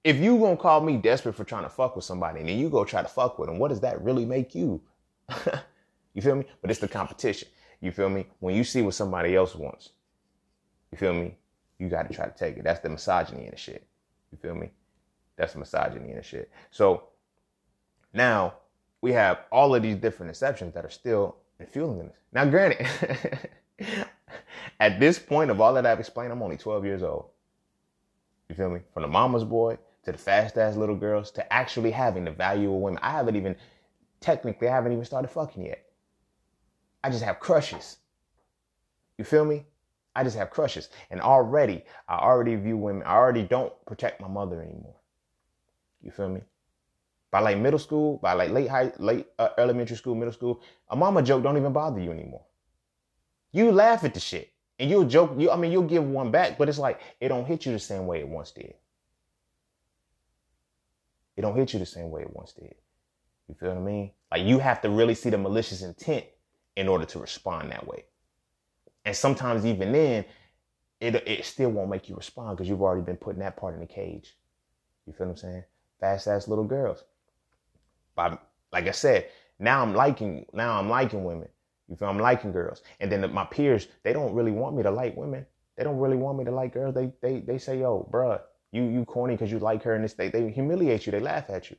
if you gonna call me desperate for trying to fuck with somebody and then you go try to fuck with them, what does that really make you? you feel me? But it's the competition. You feel me? When you see what somebody else wants, you feel me? You got to try to take it. That's the misogyny and the shit. You feel me? That's misogyny and shit. So Now we have all of these different exceptions that are still fueling this. Now, granted, at this point of all that I've explained, I'm only 12 years old. You feel me? From the mama's boy to the fast ass little girls to actually having the value of women. I haven't even, technically, I haven't even started fucking yet. I just have crushes. You feel me? I just have crushes. And already, I already view women, I already don't protect my mother anymore. You feel me? By like middle school, by like late high, late uh, elementary school, middle school, a mama joke don't even bother you anymore. You laugh at the shit and you'll joke. You, I mean, you'll give one back, but it's like it don't hit you the same way it once did. It don't hit you the same way it once did. You feel what I mean? Like you have to really see the malicious intent in order to respond that way. And sometimes even then, it it still won't make you respond because you've already been putting that part in the cage. You feel what I'm saying? Fast ass little girls. By like I said, now I'm liking now I'm liking women. You feel I'm liking girls. And then my peers, they don't really want me to like women. They don't really want me to like girls. They they they say, yo, bruh, you you corny because you like her and this they they humiliate you, they laugh at you.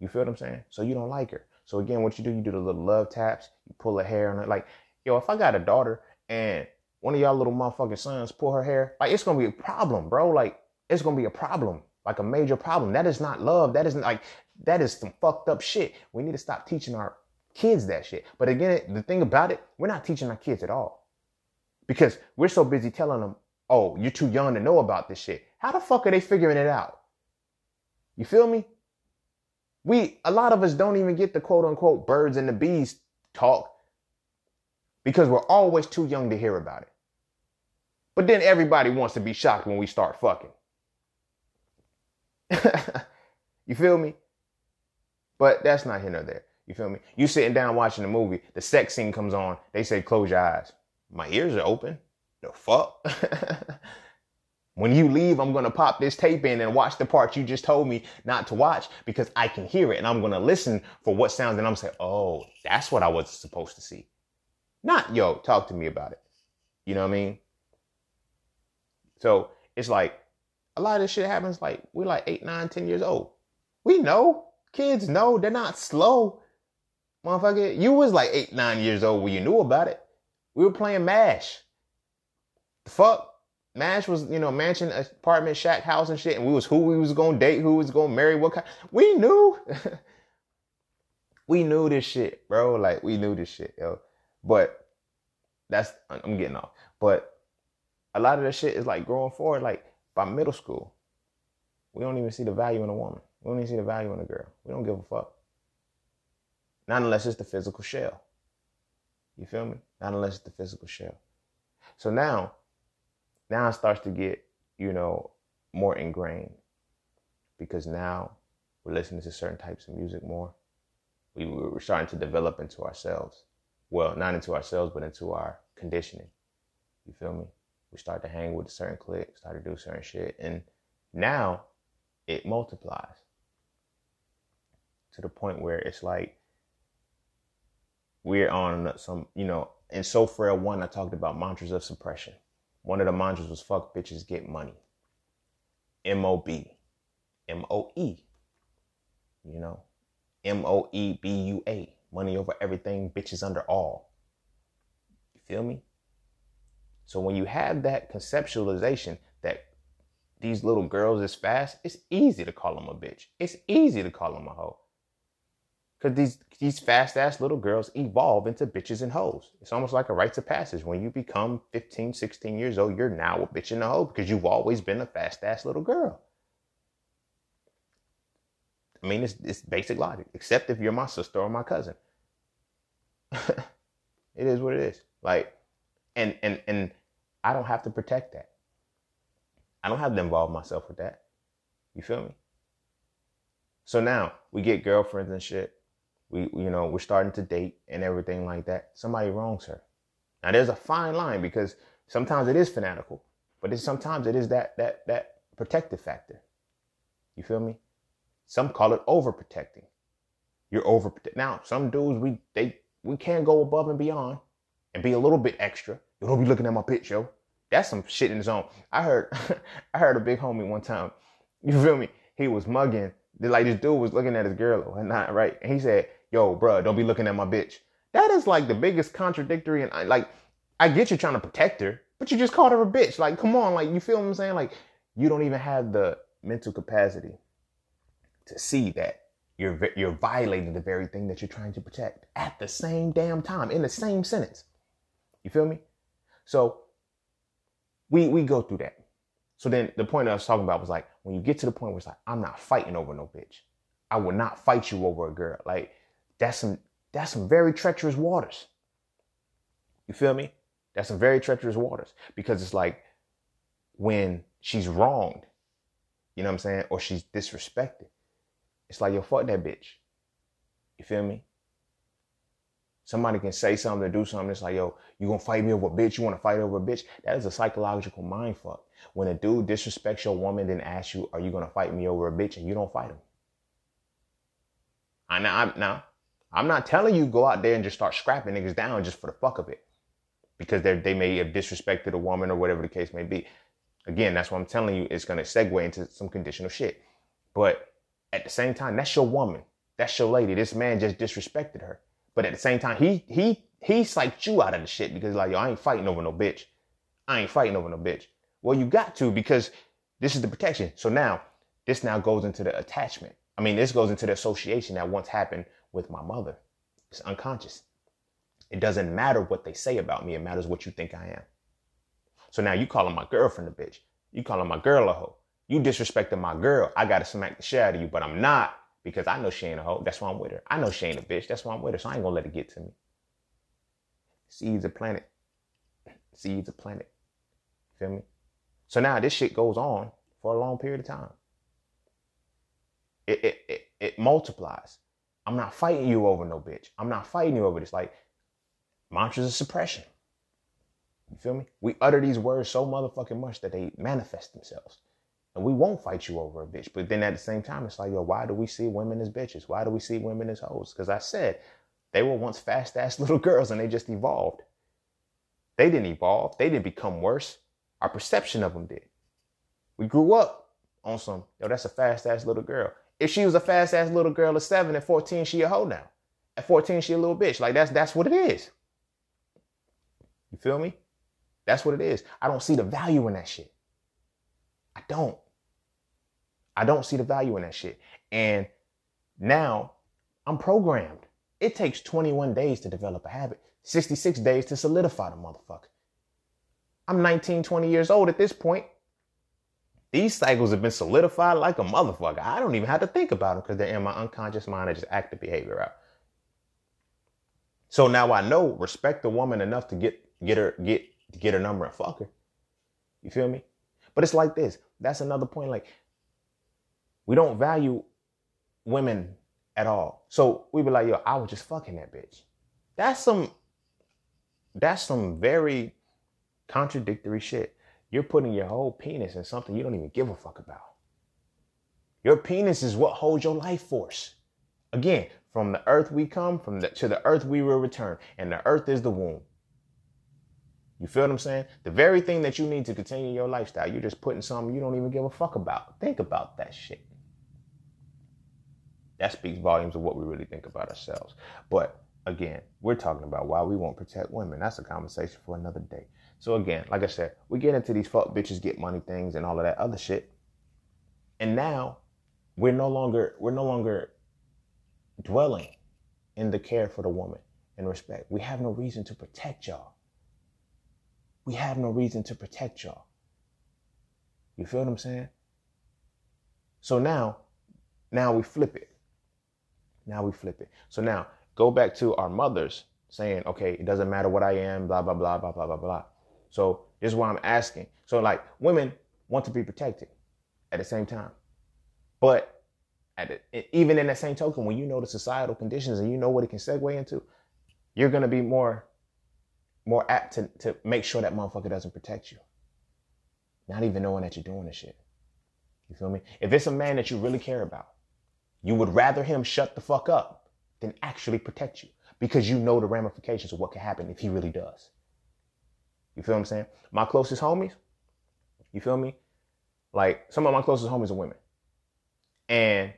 You feel what I'm saying? So you don't like her. So again, what you do, you do the little love taps, you pull her hair on it. Like, yo, if I got a daughter and one of y'all little motherfucking sons pull her hair, like it's gonna be a problem, bro. Like it's gonna be a problem, like a major problem. That is not love. That isn't like that is some fucked up shit. We need to stop teaching our kids that shit. But again, the thing about it, we're not teaching our kids at all because we're so busy telling them, "Oh, you're too young to know about this shit." How the fuck are they figuring it out? You feel me? We a lot of us don't even get the quote unquote birds and the bees talk because we're always too young to hear about it. But then everybody wants to be shocked when we start fucking. you feel me? But that's not here nor there. You feel me? You sitting down watching a movie, the sex scene comes on, they say close your eyes. My ears are open. The fuck? when you leave, I'm gonna pop this tape in and watch the part you just told me not to watch because I can hear it and I'm gonna listen for what sounds and I'm saying, oh, that's what I was supposed to see. Not, yo, talk to me about it. You know what I mean? So it's like a lot of this shit happens like we're like eight, nine, ten years old. We know. Kids know they're not slow. Motherfucker, you was like eight, nine years old when you knew about it. We were playing MASH. The fuck? MASH was, you know, mansion, apartment, shack, house, and shit. And we was who we was gonna date, who was gonna marry, what kind. We knew. we knew this shit, bro. Like we knew this shit, yo. But that's I'm getting off. But a lot of the shit is like growing forward, like by middle school. We don't even see the value in a woman. We don't even see the value in a girl. We don't give a fuck. Not unless it's the physical shell. You feel me? Not unless it's the physical shell. So now, now it starts to get, you know, more ingrained because now we're listening to certain types of music more. We, we're starting to develop into ourselves. Well, not into ourselves, but into our conditioning. You feel me? We start to hang with a certain clique, start to do certain shit. And now it multiplies to the point where it's like we're on some, you know, in So Frail 1, I talked about mantras of suppression. One of the mantras was fuck bitches get money. M O B. M O E. You know, M O E B U A. Money over everything, bitches under all. You feel me? So when you have that conceptualization that these little girls is fast, it's easy to call them a bitch. It's easy to call them a hoe. Because these, these fast ass little girls evolve into bitches and hoes. It's almost like a rites of passage. When you become 15, 16 years old, you're now a bitch and a hoe because you've always been a fast ass little girl. I mean, it's, it's basic logic, except if you're my sister or my cousin. it is what it is. Like, and and and I don't have to protect that. I don't have to involve myself with that. You feel me? So now we get girlfriends and shit. We, you know, we're starting to date and everything like that. Somebody wrongs her. Now there's a fine line because sometimes it is fanatical, but sometimes it is that that that protective factor. You feel me? Some call it overprotecting. You're over now. Some dudes we they we can't go above and beyond and be a little bit extra. You don't be looking at my pitch, yo. That's some shit in his own. I heard I heard a big homie one time. You feel me? He was mugging Like this dude was looking at his girl and not right. And he said, yo, bro, don't be looking at my bitch. That is like the biggest contradictory. And I, like, I get you trying to protect her, but you just called her a bitch. Like, come on. Like, you feel what I'm saying? Like, you don't even have the mental capacity to see that you're, you're violating the very thing that you're trying to protect at the same damn time in the same sentence. You feel me? So we, we go through that. So then the point I was talking about was like, when you get to the point where it's like, I'm not fighting over no bitch. I will not fight you over a girl. Like that's some, that's some very treacherous waters. You feel me? That's some very treacherous waters because it's like when she's wronged, you know what I'm saying? Or she's disrespected. It's like, yo, fuck that bitch. You feel me? Somebody can say something or do something. It's like, yo, you gonna fight me over a bitch? You wanna fight over a bitch? That is a psychological mind fuck. When a dude disrespects your woman, then asks you, are you gonna fight me over a bitch? And you don't fight him. I now, I'm, now, I'm not telling you go out there and just start scrapping niggas down just for the fuck of it. Because they they may have disrespected a woman or whatever the case may be. Again, that's what I'm telling you. It's gonna segue into some conditional shit. But at the same time, that's your woman. That's your lady. This man just disrespected her. But at the same time, he he he psyched you out of the shit because like, yo, I ain't fighting over no bitch. I ain't fighting over no bitch. Well, you got to because this is the protection. So now this now goes into the attachment. I mean, this goes into the association that once happened with my mother. It's unconscious. It doesn't matter what they say about me. It matters what you think I am. So now you calling my girlfriend a bitch. You calling my girl a hoe. You disrespecting my girl. I gotta smack the shit out of you, but I'm not because I know she ain't a hoe. That's why I'm with her. I know she ain't a bitch. That's why I'm with her. So I ain't gonna let it get to me. Seeds of planet. Seeds of planet. Feel me? So now this shit goes on for a long period of time. It, it, it, it multiplies. I'm not fighting you over no bitch. I'm not fighting you over this. Like mantras of suppression. You feel me? We utter these words so motherfucking much that they manifest themselves. And we won't fight you over a bitch. But then at the same time, it's like, yo, why do we see women as bitches? Why do we see women as hoes? Because I said they were once fast ass little girls and they just evolved. They didn't evolve. They didn't become worse. Our perception of them did. We grew up on some, yo, that's a fast ass little girl. If she was a fast ass little girl at seven, at 14, she a hoe now. At 14, she a little bitch. Like that's that's what it is. You feel me? That's what it is. I don't see the value in that shit. I don't. I don't see the value in that shit. And now I'm programmed. It takes 21 days to develop a habit, 66 days to solidify the motherfucker. I'm 19, 20 years old at this point. These cycles have been solidified like a motherfucker. I don't even have to think about them because they're in my unconscious mind. I just act the behavior out. So now I know respect the woman enough to get get her get get her number and fuck her. You feel me? But it's like this. That's another point. Like we don't value women at all. So we be like, yo, I was just fucking that bitch. That's some that's some very contradictory shit. You're putting your whole penis in something you don't even give a fuck about. Your penis is what holds your life force. Again, from the earth we come, from the to the earth we will return, and the earth is the womb. You feel what I'm saying? The very thing that you need to continue your lifestyle, you're just putting something you don't even give a fuck about. Think about that shit that speaks volumes of what we really think about ourselves. But again, we're talking about why we won't protect women. That's a conversation for another day. So again, like I said, we get into these fuck bitches get money things and all of that other shit. And now we're no longer we're no longer dwelling in the care for the woman and respect. We have no reason to protect y'all. We have no reason to protect y'all. You feel what I'm saying? So now, now we flip it. Now we flip it. So now go back to our mothers saying, okay, it doesn't matter what I am, blah, blah, blah, blah, blah, blah, blah. So this is why I'm asking. So like women want to be protected at the same time. But at the, even in that same token, when you know the societal conditions and you know what it can segue into, you're gonna be more more apt to, to make sure that motherfucker doesn't protect you. Not even knowing that you're doing this shit. You feel me? If it's a man that you really care about, you would rather him shut the fuck up than actually protect you because you know the ramifications of what can happen if he really does. You feel what I'm saying? My closest homies, you feel me? Like some of my closest homies are women. And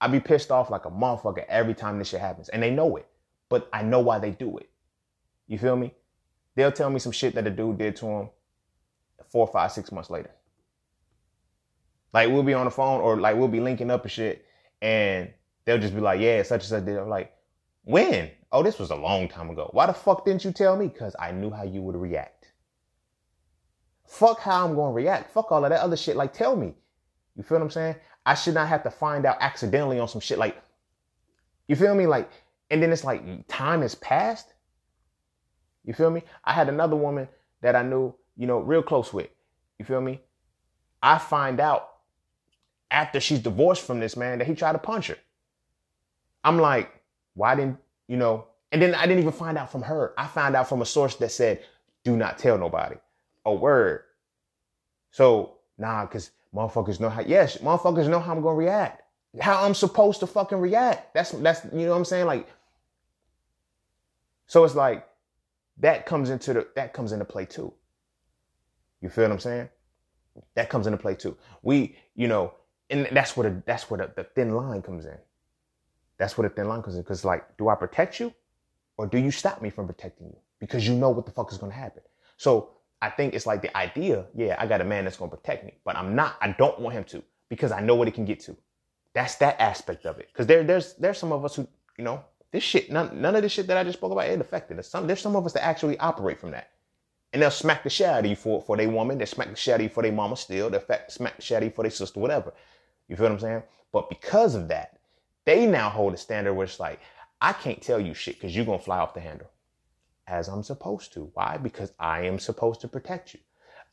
I be pissed off like a motherfucker every time this shit happens. And they know it. But I know why they do it. You feel me? They'll tell me some shit that a dude did to him four, five, six months later. Like we'll be on the phone or like we'll be linking up and shit. And they'll just be like, yeah, such and such did. I'm like, when? Oh, this was a long time ago. Why the fuck didn't you tell me? Because I knew how you would react. Fuck how I'm to react. Fuck all of that other shit. Like, tell me. You feel what I'm saying? I should not have to find out accidentally on some shit. Like, you feel me? Like, and then it's like time has passed. You feel me? I had another woman that I knew, you know, real close with. You feel me? I find out after she's divorced from this man that he tried to punch her. I'm like, why didn't, you know, and then I didn't even find out from her. I found out from a source that said, do not tell nobody. A word. So, nah, because motherfuckers know how, yes, motherfuckers know how I'm to react. How I'm supposed to fucking react. That's, that's, you know what I'm saying? Like, so it's like, that comes into the, that comes into play too. You feel what I'm saying? That comes into play too. We, you know, and that's where the, that's where the, the thin line comes in. That's where the thin line comes in. Because, like, do I protect you or do you stop me from protecting you? Because you know what the fuck is to happen. So I think it's like the idea, yeah, I got a man that's to protect me, but I'm not, I don't want him to because I know what it can get to. That's that aspect of it. Because there, there's, there's some of us who, you know, this shit, none, none of this shit that I just spoke about, it affected us. Some, there's some of us that actually operate from that. And they'll smack the shit out of you for, for their woman. They'll smack the shit out of you for their mama still. They'll smack the shit out of you for their sister, whatever. You feel what I'm saying? But because of that, they now hold a standard where it's like, I can't tell you shit because you're going to fly off the handle. As I'm supposed to. Why? Because I am supposed to protect you.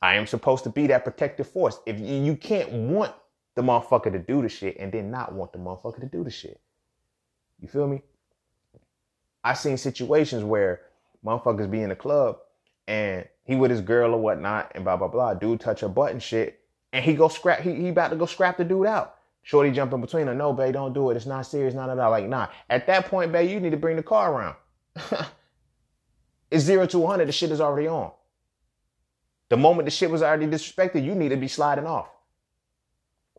I am supposed to be that protective force. If you, you can't want the motherfucker to do the shit and then not want the motherfucker to do the shit. You feel me? I seen situations where motherfuckers be in the club and he with his girl or whatnot and blah blah blah. Dude touch her butt and shit, and he go scrap. He he about to go scrap the dude out. Shorty jump in between her. No, babe, don't do it. It's not serious. Not at all. Like, nah. At that point, babe, you need to bring the car around. it's zero to 100. The shit is already on. The moment the shit was already disrespected, you need to be sliding off.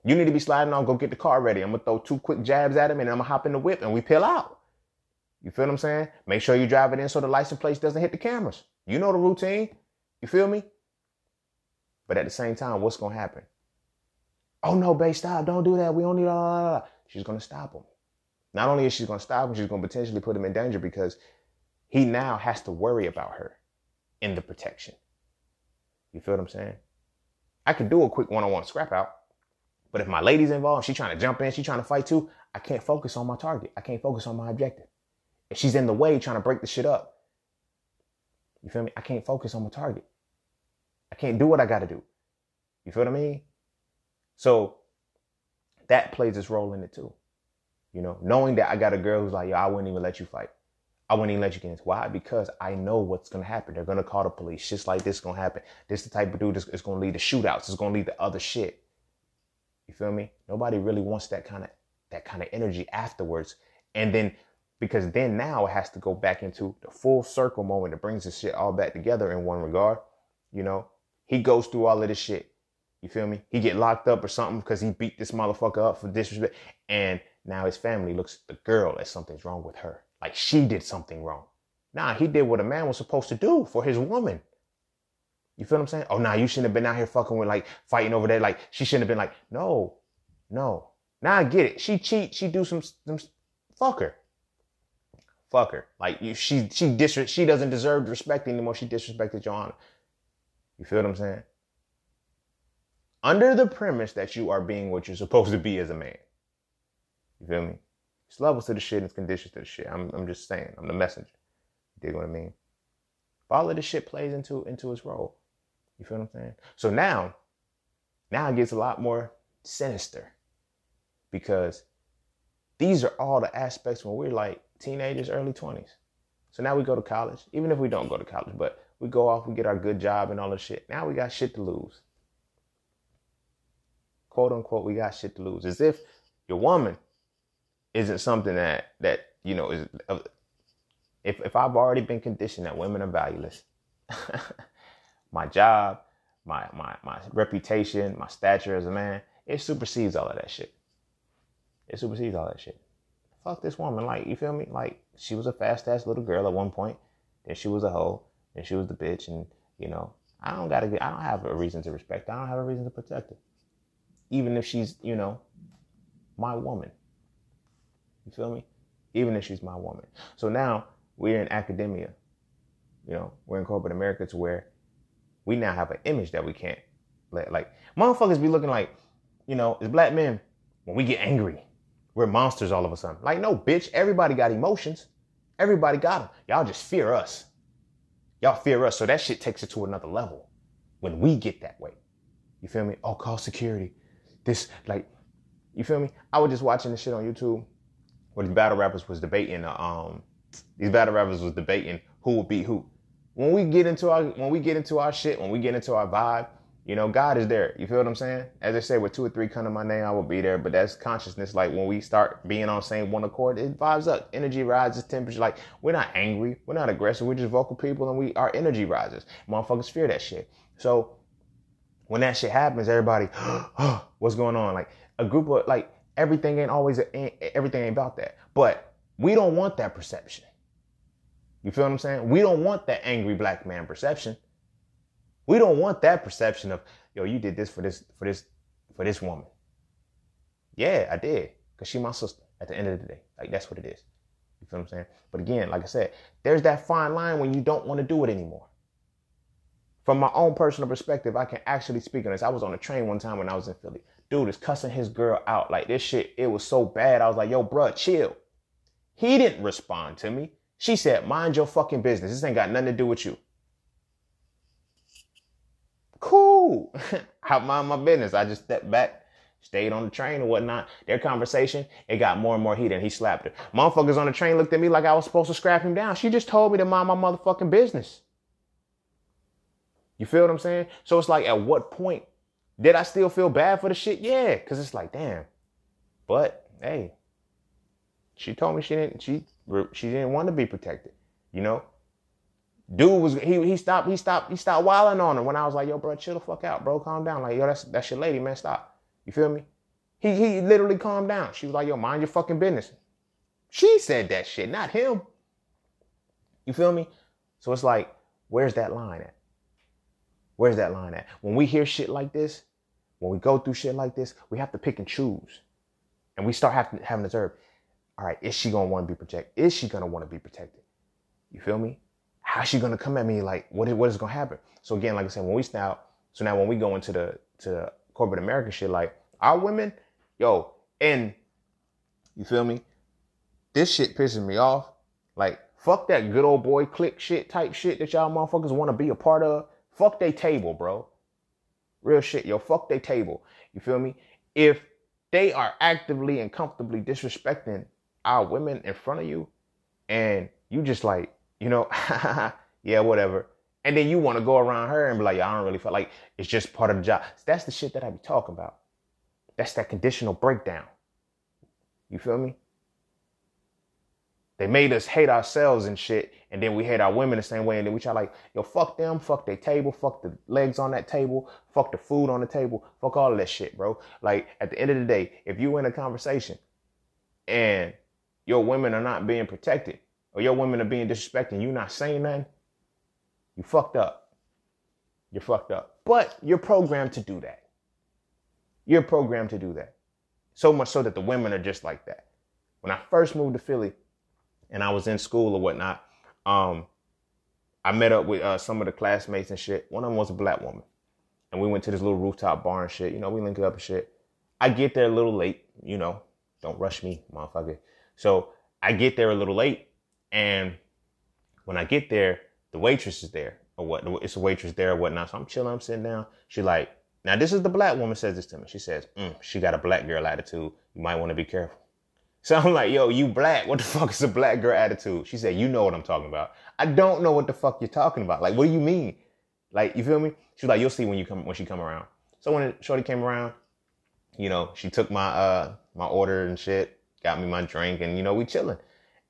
You need to be sliding off. Go get the car ready. I'm going to throw two quick jabs at him and I'm going to hop in the whip and we peel out. You feel what I'm saying? Make sure you drive it in so the license plate doesn't hit the cameras. You know the routine. You feel me? But at the same time, what's to happen? Oh no, babe, stop. Don't do that. We only uh she's gonna stop him. Not only is she gonna stop him, she's gonna potentially put him in danger because he now has to worry about her in the protection. You feel what I'm saying? I could do a quick one-on-one scrap out, but if my lady's involved, she's trying to jump in, she's trying to fight too, I can't focus on my target. I can't focus on my objective. If she's in the way trying to break the shit up, you feel me? I can't focus on my target. I can't do what I gotta do. You feel what I mean? So that plays its role in it too. You know, knowing that I got a girl who's like, yo, I wouldn't even let you fight. I wouldn't even let you get into why? Because I know what's gonna happen. They're gonna call the police. Shit's like this gonna happen. This the type of dude that's gonna lead to shootouts. It's gonna lead to other shit. You feel me? Nobody really wants that kind of that kind of energy afterwards. And then because then now it has to go back into the full circle moment that brings this shit all back together in one regard. You know, he goes through all of this shit. You feel me? He get locked up or something because he beat this motherfucker up for disrespect. And now his family looks at the girl as something's wrong with her. Like she did something wrong. Nah, he did what a man was supposed to do for his woman. You feel what I'm saying? Oh, nah, you shouldn't have been out here fucking with like fighting over there. Like she shouldn't have been like, no, no. Now I get it. She cheat. She do some, some fuck her. Fuck her. Like you, she, she dis, she doesn't deserve respect anymore. She disrespected your honor. You feel what I'm saying? under the premise that you are being what you're supposed to be as a man. You feel me? It's levels to the shit and it's conditions to the shit. I'm, I'm just saying. I'm the messenger. You dig what I mean? All of this shit plays into into its role. You feel what I'm saying? So now, now it gets a lot more sinister because these are all the aspects when we're like teenagers, early 20s. So now we go to college, even if we don't go to college, but we go off, we get our good job and all this shit. Now we got shit to lose quote unquote, we got shit to lose. As if your woman isn't something that that you know is. If if I've already been conditioned that women are valueless, my job, my my my reputation, my stature as a man, it supersedes all of that shit. It supersedes all that shit. Fuck this woman. Like, you feel me? Like, she was a fast ass little girl at one point. Then she was a hoe. Then she was the bitch. And, you know, I don't gotta get, I don't have a reason to respect her. I don't have a reason to protect her. Even if she's, you know, my woman. You feel me? Even if she's my woman. So now we're in academia. You know, we're in corporate America to where we now have an image that we can't let. Like, motherfuckers be looking like, you know, as black men, when we get angry, we're monsters all of a sudden. Like, no, bitch, everybody got emotions. Everybody got them. Y'all just fear us. Y'all fear us. So that shit takes it to another level when we get that way. You feel me? Oh, call security. This, like, you feel me? I was just watching this shit on YouTube where these battle rappers was debating, uh, um, these battle rappers was debating who would beat who. When we get into our, when we get into our shit, when we get into our vibe, you know, God is there. You feel what I'm saying? As I say, with two or three come to my name, I will be there. But that's consciousness. Like when we start being on same one accord, it vibes up. Energy rises, temperature. Like we're not angry, we're not aggressive. We're just vocal people, and we our energy rises. Motherfuckers fear that shit. So when that shit happens, everybody, what's going on? Like a group of like everything ain't always everything ain't about that. But we don't want that perception. You feel what I'm saying? We don't want that angry black man perception. We don't want that perception of, yo, you did this for this, for this, for this woman. Yeah, I did. Cause she my sister at the end of the day. Like that's what it is. You feel what I'm saying? But again, like I said, there's that fine line when you don't want to do it anymore. From my own personal perspective, I can actually speak on this. I was on a train one time when I was in Philly. Dude is cussing his girl out. Like this shit, it was so bad. I was like, yo, bruh, chill. He didn't respond to me. She said, mind your fucking business. This ain't got nothing to do with you cool. I mind my business. I just stepped back, stayed on the train or whatnot. Their conversation, it got more and more heated and he slapped her. Motherfuckers on the train looked at me like I was supposed to scrap him down. She just told me to mind my motherfucking business. You feel what I'm saying? So it's like, at what point did I still feel bad for the shit? Yeah, because it's like, damn. But hey, she told me she didn't. She she didn't want to be protected. You know, Dude was he he stopped he stopped he stopped wilding on her when I was like, yo, bro, chill the fuck out, bro, calm down. Like, yo, that's that's your lady, man. Stop. You feel me? He he literally calmed down. She was like, yo, mind your fucking business. She said that shit, not him. You feel me? So it's like, where's that line at? Where's that line at? When we hear shit like this, when we go through shit like this, we have to pick and choose. And we start having, to observe, all right, is she gonna want to be protected? Is she gonna want to be protected? You feel me? How's she gonna come at me? Like, what is, what is gonna happen? So again, like I said, when we now, so now when we go into the to corporate America shit, like our women, yo, and you feel me? This shit pisses me off. Like, fuck that good old boy click shit type shit that y'all motherfuckers want to be a part of. Fuck they table, bro. Real shit, yo. Fuck they table. You feel me? If they are actively and comfortably disrespecting our women in front of you, and you just like you know, yeah, whatever. And then you want to go around her and be like, I don't really feel like it's just part of the job. That's the shit that I be talking about. That's that conditional breakdown. You feel me? They made us hate ourselves and shit, and then we hate our women the same way, and then we try like, yo, fuck them, fuck their table, fuck the legs on that table, fuck the food on the table, fuck all of that shit, bro. Like at the end of the day, if you in a conversation and your women are not being protected, or your women are being disrespected and you not saying nothing, you fucked up. You're fucked up. But you're programmed to do that. You're programmed to do that. So much so that the women are just like that. When I first moved to Philly and I was in school or whatnot, um, I met up with uh, some of the classmates and shit. One of them was a black woman. And we went to this little rooftop bar and shit. You know, we linked up and shit. I get there a little late, you know. Don't rush me, motherfucker. So I get there a little late and when I get there, the waitress is there or what? It's a waitress there or whatnot. So I'm chilling, I'm sitting down. She like, now this is the black woman says this to me. She says, mm, she got a black girl attitude. You might want to be careful. So I'm like, yo, you black. What the fuck is a black girl attitude? She said, you know what I'm talking about. I don't know what the fuck you're talking about. Like, what do you mean? Like, you feel me? She was like, you'll see when you come, when she come around. So when Shorty came around, you know, she took my, uh, my order and shit, got me my drink and, you know, we chilling.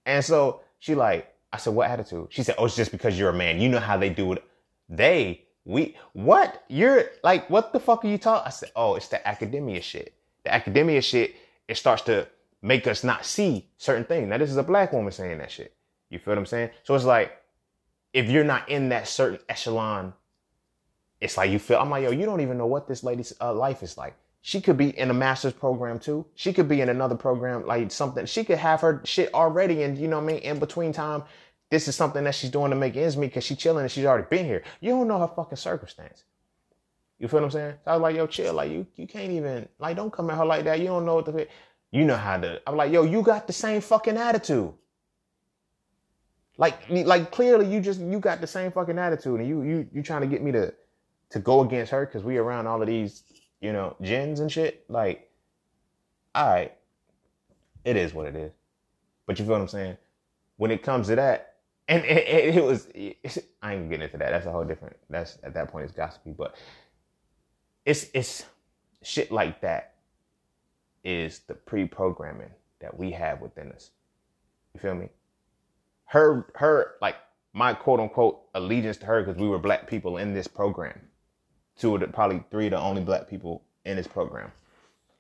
And so she like, I said, what attitude? She said, oh, it's just because you're a man. You know how they do it. They, we, what? You're like, what the fuck are you talking? I said, oh, it's the academia shit. The academia shit, it starts to, make us not see certain things. Now, this is a black woman saying that shit. You feel what I'm saying? So it's like, if you're not in that certain echelon, it's like you feel, I'm like, yo, you don't even know what this lady's uh, life is like. She could be in a master's program too. She could be in another program, like something. She could have her shit already, and you know what I mean. In between time, this is something that she's doing to make ends meet because she's chilling and she's already been here. You don't know her fucking circumstance. You feel what I'm saying? So I was like, yo, chill. Like you, you can't even like don't come at her like that. You don't know what the you know how to. I'm like, yo, you got the same fucking attitude. Like, like clearly you just you got the same fucking attitude, and you you you trying to get me to to go against her because we around all of these you know, gens and shit, like, all right, it is what it is. But you feel what I'm saying? When it comes to that, and it, it, it was, it, I ain't getting into that. That's a whole different. That's at that point it's gossipy, but it's it's shit like that is the pre-programming that we have within us. You feel me? Her her like my quote unquote allegiance to her because we were black people in this program two of the probably three of the only black people in this program.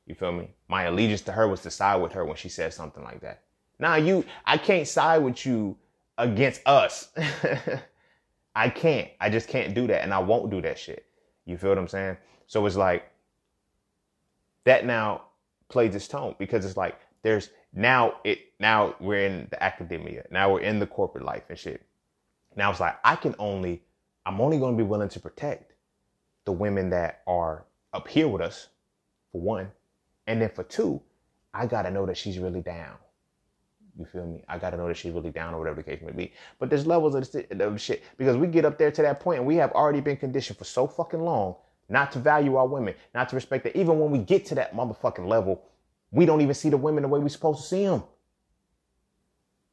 You feel me? My allegiance to her was to side with her when she said something like that. Now you, I can't side with you against us. I can't. I just can't do that, and I won't do that shit. You feel what I'm saying? So it's like that now plays its tone because it's like there's now it now we're in the academia. Now we're in the corporate life and shit. Now it's like I can only I'm only going to be willing to protect the women that are up here with us, for one. And then for two, I gotta know that she's really down. You feel me? I gotta know that she's really down or whatever the case may be. But there's levels of, the shit because we get up there to that point and we have already been conditioned for so fucking long not to value our women, not to respect that. Even when we get to that motherfucking level, we don't even see the women the way we're supposed to see them.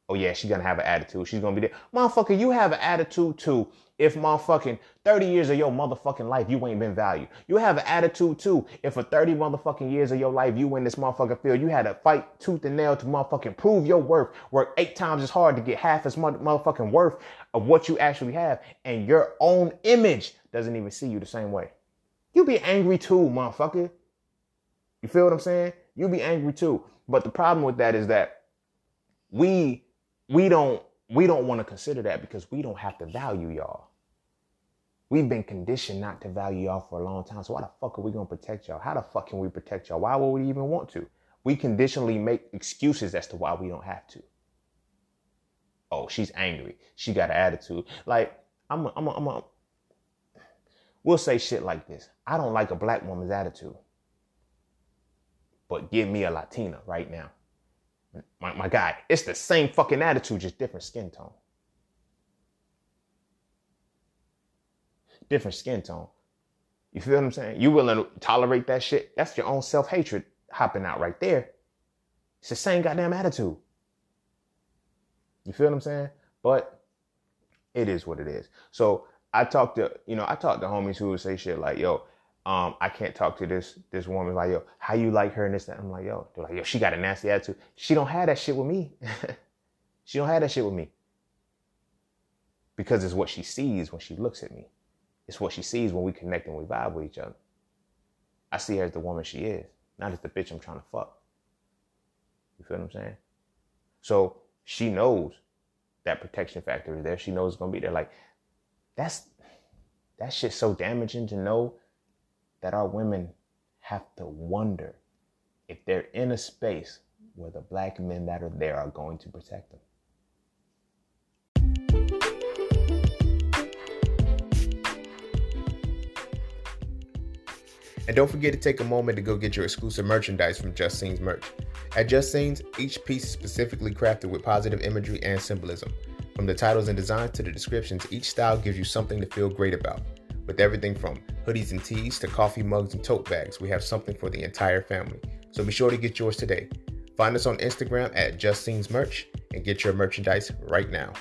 Oh yeah, she's gonna have an attitude. She's gonna be there. Motherfucker, you have an attitude too if motherfucking 30 years of your motherfucking life you ain't been valued. You have an attitude too if for 30 motherfucking years of your life you in this motherfucking field, you had to fight tooth and nail to motherfucking prove your worth, work eight times as hard to get half as much motherfucking worth of what you actually have, and your own image doesn't even see you the same way. You be angry too, motherfucker. You feel what I'm saying? You be angry too. But the problem with that is that we we don't we don't want to consider that because we don't have to value y'all. We've been conditioned not to value y'all for a long time. So why the fuck are we gonna protect y'all? How the fuck can we protect y'all? Why would we even want to? We conditionally make excuses as to why we don't have to. Oh, she's angry. She got an attitude. Like I'm, a, I'm, a, I'm a, we'll say shit like this. I don't like a black woman's attitude, but give me a Latina right now. My, my guy, it's the same fucking attitude, just different skin tone. Different skin tone. You feel what I'm saying? You willing to tolerate that shit? That's your own self hatred hopping out right there. It's the same goddamn attitude. You feel what I'm saying? But it is what it is. So I talked to, you know, I talked to homies who would say shit like, yo, um, I can't talk to this this woman like, yo, how you like her and this that. I'm like, yo, they're like, yo, she got a nasty attitude. She don't have that shit with me. she don't have that shit with me. Because it's what she sees when she looks at me. It's what she sees when we connect and we vibe with each other. I see her as the woman she is, not as the bitch I'm trying to fuck. You feel what I'm saying? So she knows that protection factor is there. She knows it's gonna be there. Like that's that shit's so damaging to know that our women have to wonder if they're in a space where the black men that are there are going to protect them. And don't forget to take a moment to go get your exclusive merchandise from Just Cine's merch. At Just Cine's, each piece is specifically crafted with positive imagery and symbolism. From the titles and designs to the descriptions, each style gives you something to feel great about. With everything from hoodies and tees to coffee mugs and tote bags, we have something for the entire family. So be sure to get yours today. Find us on Instagram at Just Cine's Merch and get your merchandise right now.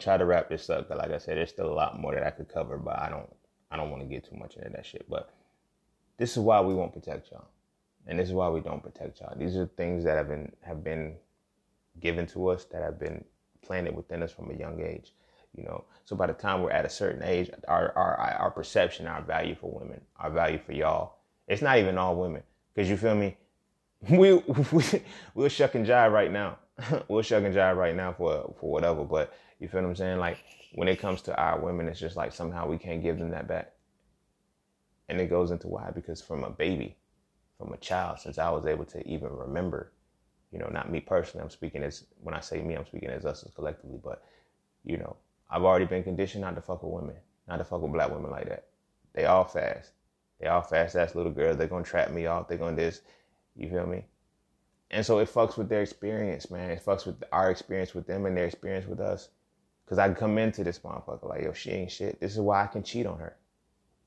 Try to wrap this up. Cause like I said, there's still a lot more that I could cover, but I don't, I don't want to get too much into that shit. But this is why we won't protect y'all, and this is why we don't protect y'all. These are things that have been have been given to us that have been planted within us from a young age. You know, so by the time we're at a certain age, our our our perception, our value for women, our value for y'all, it's not even all women. Cause you feel me? We we we'll shuck and jive right now. we'll shuck and jive right now for for whatever. But you feel what I'm saying? Like when it comes to our women, it's just like somehow we can't give them that back. And it goes into why? Because from a baby, from a child, since I was able to even remember, you know, not me personally, I'm speaking as when I say me, I'm speaking as us as collectively, but you know, I've already been conditioned not to fuck with women, not to fuck with black women like that. They all fast. They all fast ass little girls. They're gonna trap me off. They're gonna this. You feel me? And so it fucks with their experience, man. It fucks with our experience with them and their experience with us. Cause I come into this motherfucker like, yo, she ain't shit. This is why I can cheat on her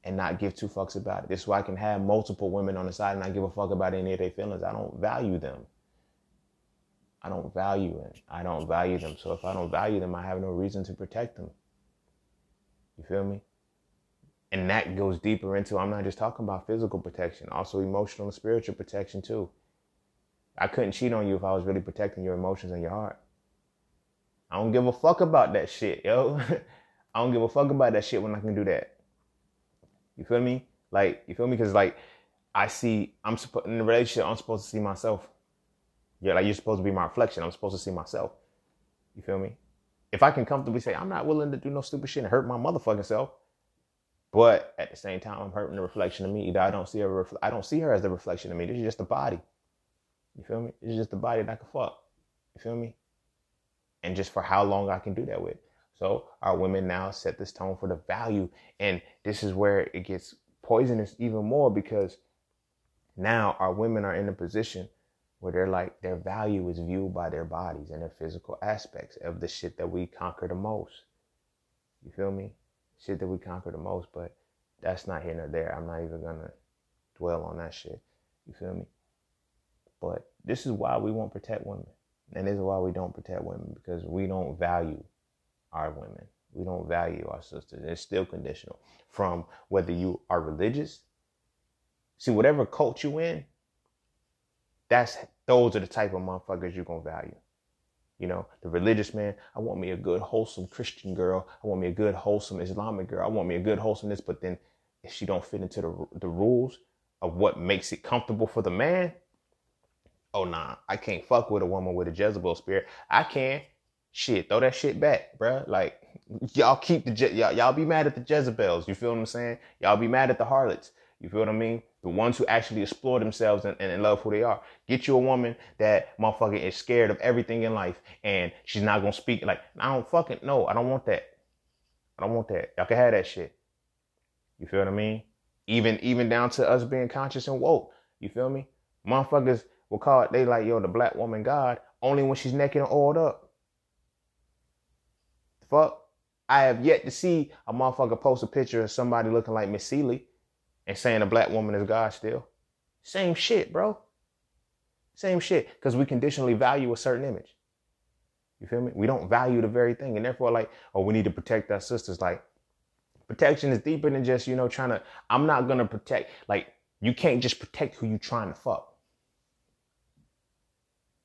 and not give two fucks about it. This is why I can have multiple women on the side and not give a fuck about any of their feelings. I don't value them. I don't value it. I don't value them. So if I don't value them, I have no reason to protect them. You feel me? And that goes deeper into I'm not just talking about physical protection, also emotional and spiritual protection too. I couldn't cheat on you if I was really protecting your emotions and your heart. I don't give a fuck about that shit, yo. I don't give a fuck about that shit when I can do that. You feel me? Like, you feel me? Because, like, I see, I'm supposed, in a relationship, I'm supposed to see myself. Yeah, like, you're supposed to be my reflection. I'm supposed to see myself. You feel me? If I can comfortably say, I'm not willing to do no stupid shit and hurt my motherfucking self, but at the same time, I'm hurting the reflection of me. Either I don't see her, I don't see her as the reflection of me. This is just a body. You feel me? It's just a body that I can fuck. You feel me? And just for how long I can do that with. So our women now set this tone for the value. And this is where it gets poisonous even more because now our women are in a position where they're like their value is viewed by their bodies and their physical aspects of the shit that we conquer the most. You feel me? Shit that we conquer the most, but that's not here nor there. I'm not even gonna dwell on that shit. You feel me? But this is why we won't protect women. And this is why we don't protect women because we don't value our women. We don't value our sisters. It's still conditional from whether you are religious. See, whatever cult you in, that's those are the type of motherfuckers you're gonna value. You know, the religious man, I want me a good, wholesome Christian girl. I want me a good, wholesome Islamic girl. I want me a good, wholesomeness. But then if she don't fit into the, the rules of what makes it comfortable for the man, oh nah, I can't fuck with a woman with a Jezebel spirit. I can't. Shit, throw that shit back, bruh. Like y'all keep the Je- y'all y'all be mad at the Jezebels. You feel what I'm saying? Y'all be mad at the harlots. You feel what I mean? The ones who actually explore themselves and, and love who they are. Get you a woman that motherfucker is scared of everything in life and she's not gonna speak like I don't fucking no, I don't want that. I don't want that. Y'all can have that shit. You feel what I mean? Even even down to us being conscious and woke. You feel me? Motherfuckers will call it, they like, yo, the black woman God, only when she's naked and oiled up. Fuck. I have yet to see a motherfucker post a picture of somebody looking like Miss Celie and saying a black woman is God still. Same shit, bro. Same shit. Because we conditionally value a certain image. You feel me? We don't value the very thing. And therefore, like, oh, we need to protect our sisters. Like, protection is deeper than just, you know, trying to, I'm not going to protect, like, you can't just protect who you trying to fuck.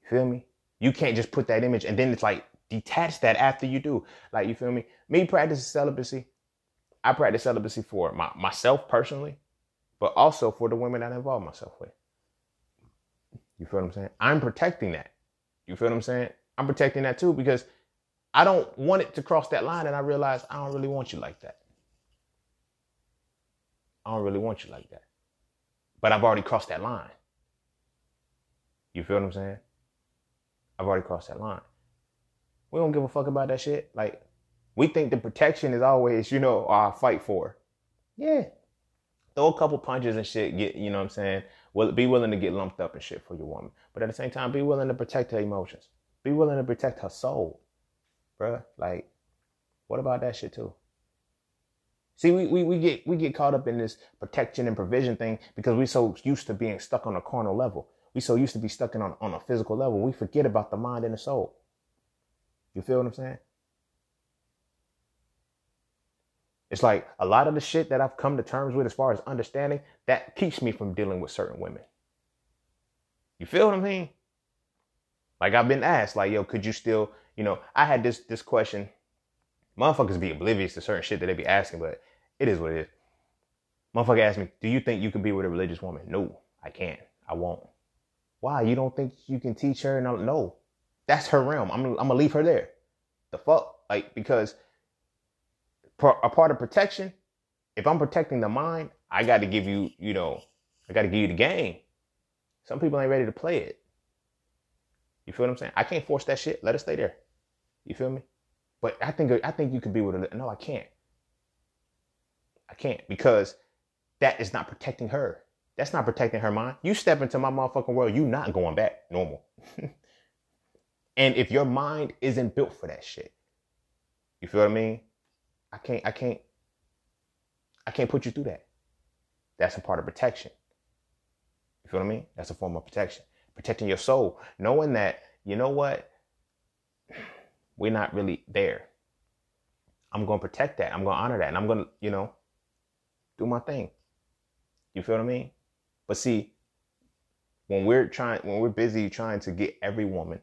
Feel me? You can't just put that image and then it's like detach that after you do. Like you feel me? Me practicing celibacy. I practice celibacy for my, myself personally, but also for the women that I involve myself with. You feel what I'm saying? I'm protecting that. You feel what I'm saying? I'm protecting that too because I don't want it to cross that line and I realize I don't really want you like that. I don't really want you like that. But I've already crossed that line. You feel what I'm saying? I've already crossed that line. We don't give a fuck about that shit. Like, we think the protection is always, you know, our fight for. Yeah. Throw a couple punches and shit, get, you know what I'm saying? Well, be willing to get lumped up and shit for your woman. But at the same time, be willing to protect her emotions. Be willing to protect her soul. Bruh, like, what about that shit too? See, we, we, we get we get caught up in this protection and provision thing because we're so used to being stuck on a carnal level. We so used to be stuck in on, on a physical level, we forget about the mind and the soul. You feel what I'm saying? It's like a lot of the shit that I've come to terms with as far as understanding that keeps me from dealing with certain women. You feel what I mean? Like I've been asked, like, yo, could you still, you know, I had this this question Motherfuckers be oblivious to certain shit that they be asking, but it is what it is. Motherfucker asked me, Do you think you can be with a religious woman? No, I can't. I won't. Why? You don't think you can teach her? No, no. That's her realm. I'm, I'm gonna leave her there. The fuck? Like, because a part of protection, if I'm protecting the mind, I got to give you, you know, I got to give you the game. Some people ain't ready to play it. You feel what I'm saying? I can't force that shit. Let it stay there. You feel me? But I think I think you could be with her. No, I can't. I can't because that is not protecting her. That's not protecting her mind. You step into my motherfucking world, you not going back normal. and if your mind isn't built for that shit, you feel what I mean? I can't, I can't, I can't put you through that. That's a part of protection. You feel what I mean? That's a form of protection. Protecting your soul, knowing that, you know what? We're not really there. I'm going to protect that. I'm going to honor that. And I'm going to, you know, do my thing. You feel what I mean? But see, when we're trying, when we're busy trying to get every woman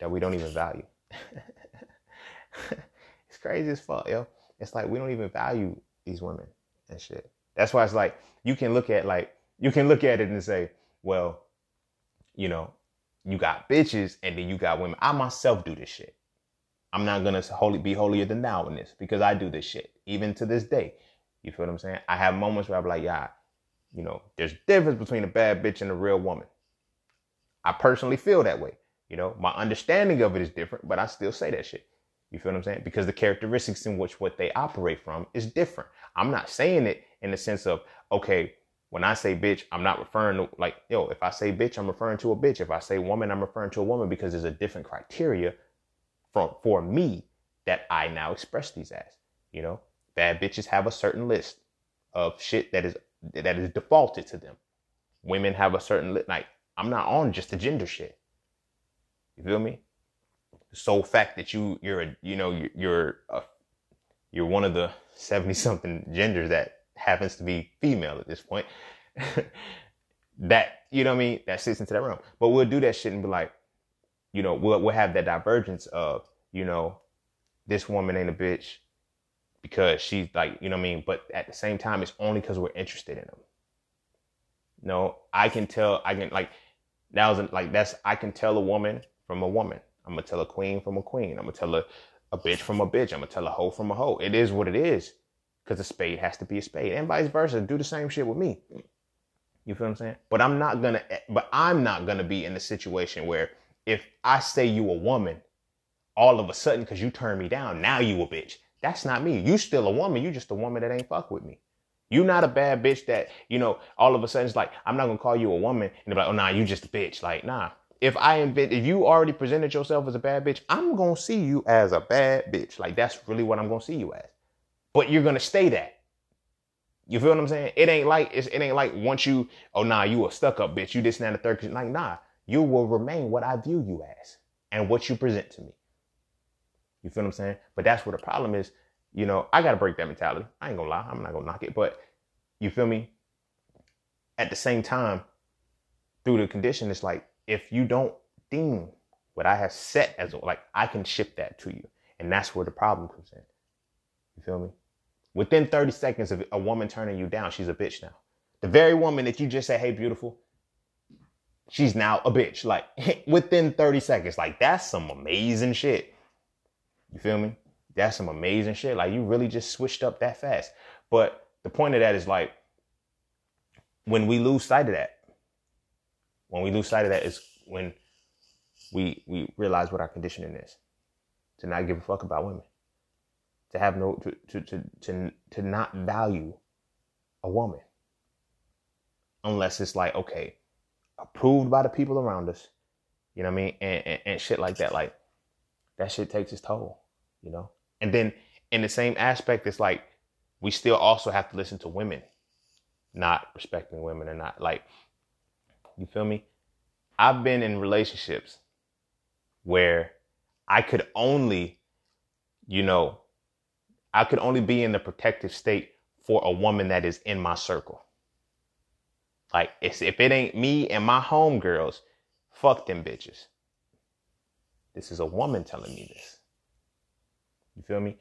that we don't even value, it's crazy as fuck, yo. It's like we don't even value these women and shit. That's why it's like you can look at like you can look at it and say, well, you know, you got bitches and then you got women. I myself do this shit. I'm not gonna holy be holier than thou in this because I do this shit even to this day. You feel what I'm saying? I have moments where I'm like, yeah, you know, there's difference between a bad bitch and a real woman. I personally feel that way. You know, my understanding of it is different, but I still say that shit. You feel what I'm saying? Because the characteristics in which what they operate from is different. I'm not saying it in the sense of, okay, when I say bitch, I'm not referring to like, yo, if I say bitch, I'm referring to a bitch. If I say woman, I'm referring to a woman because there's a different criteria for, for me that I now express these as. You know, bad bitches have a certain list of shit that is that is defaulted to them. Women have a certain li- like I'm not on just the gender shit. You feel me? The sole fact that you you're a you know you're you're, a, you're one of the seventy something genders that happens to be female at this point. that you know what I mean? That sits into that realm. But we'll do that shit and be like, you know, we'll we'll have that divergence of you know, this woman ain't a bitch because she's like, you know what I mean? But at the same time, it's only because we're interested in them. no, I can tell, I can like, that was like, that's, I can tell a woman from a woman. I'm gonna tell a queen from a queen. I'm gonna tell a, a bitch from a bitch. I'm gonna tell a hoe from a hoe. It is what it is because a spade has to be a spade and vice versa. Do the same shit with me. You feel what I'm saying? But I'm not gonna, eh, but I'm not gonna be in a situation where if I say you a woman, all of a sudden, because you turn me down, now you a bitch. That's not me. You still a woman. You just a woman that ain't fuck with me. You not a bad bitch that, you know, all of a sudden it's like, I'm not gonna call you a woman and be like, oh nah, you just a bitch. Like, nah. If I invent if you already presented yourself as a bad bitch, I'm gonna see you as a bad bitch. Like that's really what I'm gonna see you as. But you're gonna stay that. You feel what I'm saying? It ain't like it ain't like once you, oh nah, you a stuck up bitch. You this and that, the third. Like nah, you will remain what I view you as and what you present to me. You feel what I'm saying? But that's where the problem is. You know, I gotta break that mentality. I ain't gonna lie. I'm not gonna knock it. But you feel me? At the same time, through the condition, it's like if you don't deem what I have set as like I can ship that to you. And that's where the problem comes in. You feel me? Within 30 seconds of a woman turning you down, she's a bitch now. The very woman that you just say, hey, beautiful, she's now a bitch. Like within 30 seconds. Like that's some amazing shit. You feel me? That's some amazing shit. Like you really just switched up that fast. But the point of that is like when we lose sight of that, when we lose sight of that is when we we realize what our conditioning is. To not give a fuck about women. To have no to to to to, to not value a woman. Unless it's like, okay, approved by the people around us. You know what I mean? And, and, and shit like that. Like that shit takes its toll, you know? And then in the same aspect, it's like we still also have to listen to women not respecting women and not like, you feel me? I've been in relationships where I could only, you know, I could only be in the protective state for a woman that is in my circle. Like, if it ain't me and my homegirls, fuck them bitches. This is a woman telling me this. You feel me?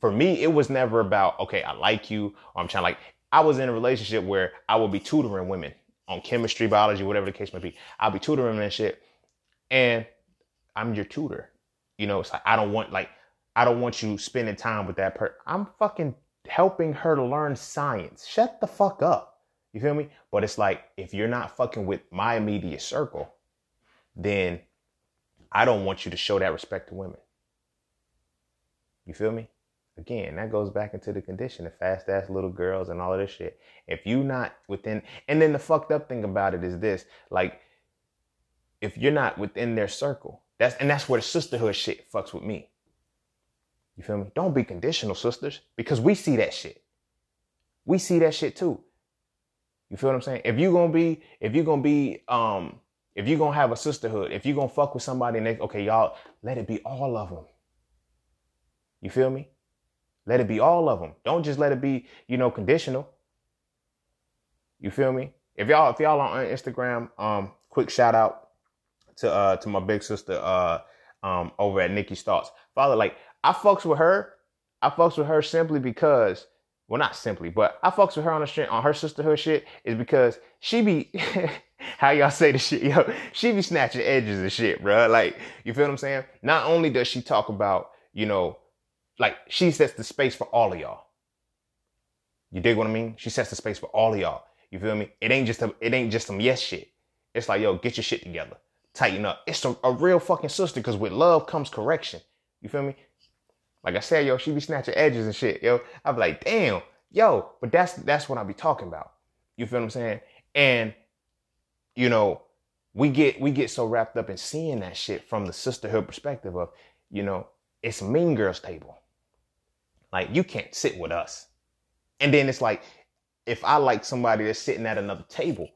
For me, it was never about, okay, I like you, or I'm trying like, I was in a relationship where I would be tutoring women on chemistry, biology, whatever the case may be. I'll be tutoring them and shit. And I'm your tutor. You know, it's like, I don't want, like, I don't want you spending time with that person. I'm fucking helping her to learn science. Shut the fuck up. You feel me? But it's like, if you're not fucking with my immediate circle, then I don't want you to show that respect to women. You feel me? Again, that goes back into the condition, of fast ass little girls and all of this shit. If you not within, and then the fucked up thing about it is this, like, if you're not within their circle, that's and that's where the sisterhood shit fucks with me. You feel me? Don't be conditional, sisters, because we see that shit. We see that shit too. You feel what I'm saying? If you're gonna be, if you're gonna be, um, if you're gonna have a sisterhood, if you're gonna fuck with somebody and they, okay, y'all, let it be all of them. You feel me? Let it be all of them. Don't just let it be, you know, conditional. You feel me? If y'all, if y'all on Instagram, um, quick shout out to uh to my big sister uh um over at Nikki Starks. Father, like I fucks with her. I fucks with her simply because, well, not simply, but I fucks with her on shit on her sisterhood shit is because she be how y'all say the shit, yo. She be snatching edges and shit, bro. Like you feel what I'm saying? Not only does she talk about, you know, like she sets the space for all of y'all. You dig what I mean? She sets the space for all of y'all. You feel me? It ain't just a, it ain't just some yes shit. It's like, yo, get your shit together. Tighten up. It's a, a real fucking sister because with love comes correction. You feel me? Like I said, yo, she be snatching edges and shit, yo. I be like, damn, yo, but that's that's what I be talking about. You feel what I'm saying? And you know, we get we get so wrapped up in seeing that shit from the sisterhood perspective of, you know, it's mean girls table. Like you can't sit with us. And then it's like, if I like somebody that's sitting at another table,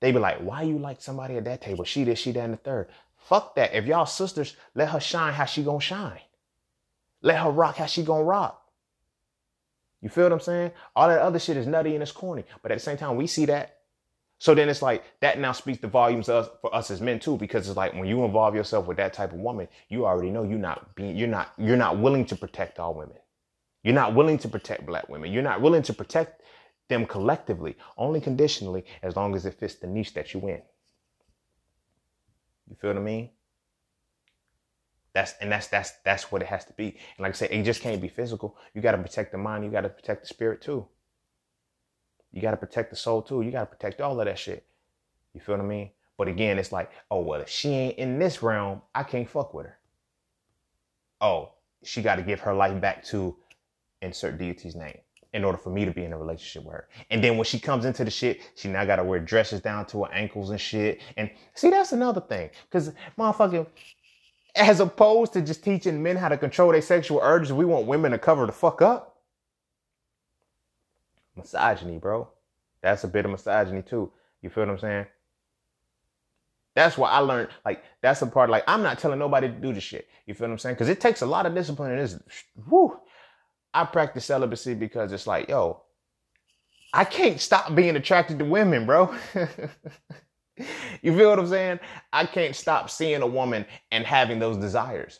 they be like, why you like somebody at that table? She this, she that, and the third. Fuck that. If y'all sisters, let her shine how she gonna shine. Let her rock how she gonna rock. You feel what I'm saying? All that other shit is nutty and it's corny. But at the same time, we see that. So then it's like that now speaks the volumes of, for us as men too, because it's like when you involve yourself with that type of woman, you already know you're not being, you're not, you're not willing to protect all women. You're not willing to protect black women. You're not willing to protect them collectively, only conditionally, as long as it fits the niche that you're in. You feel what I mean? That's and that's that's that's what it has to be. And like I said, it just can't be physical. You got to protect the mind. You got to protect the spirit too. You got to protect the soul too. You got to protect all of that shit. You feel what I mean? But again, it's like, oh well, if she ain't in this realm, I can't fuck with her. Oh, she got to give her life back to insert deity's name in order for me to be in a relationship with her. And then when she comes into the shit, she now got to wear dresses down to her ankles and shit. And see, that's another thing. Cause motherfucking, as opposed to just teaching men how to control their sexual urges, we want women to cover the fuck up. Misogyny, bro. That's a bit of misogyny too. You feel what I'm saying? That's why I learned, like, that's the part, like, I'm not telling nobody to do the shit. You feel what I'm saying? Because it takes a lot of discipline in this. Whoo, I practice celibacy because it's like, yo, I can't stop being attracted to women, bro. you feel what I'm saying? I can't stop seeing a woman and having those desires.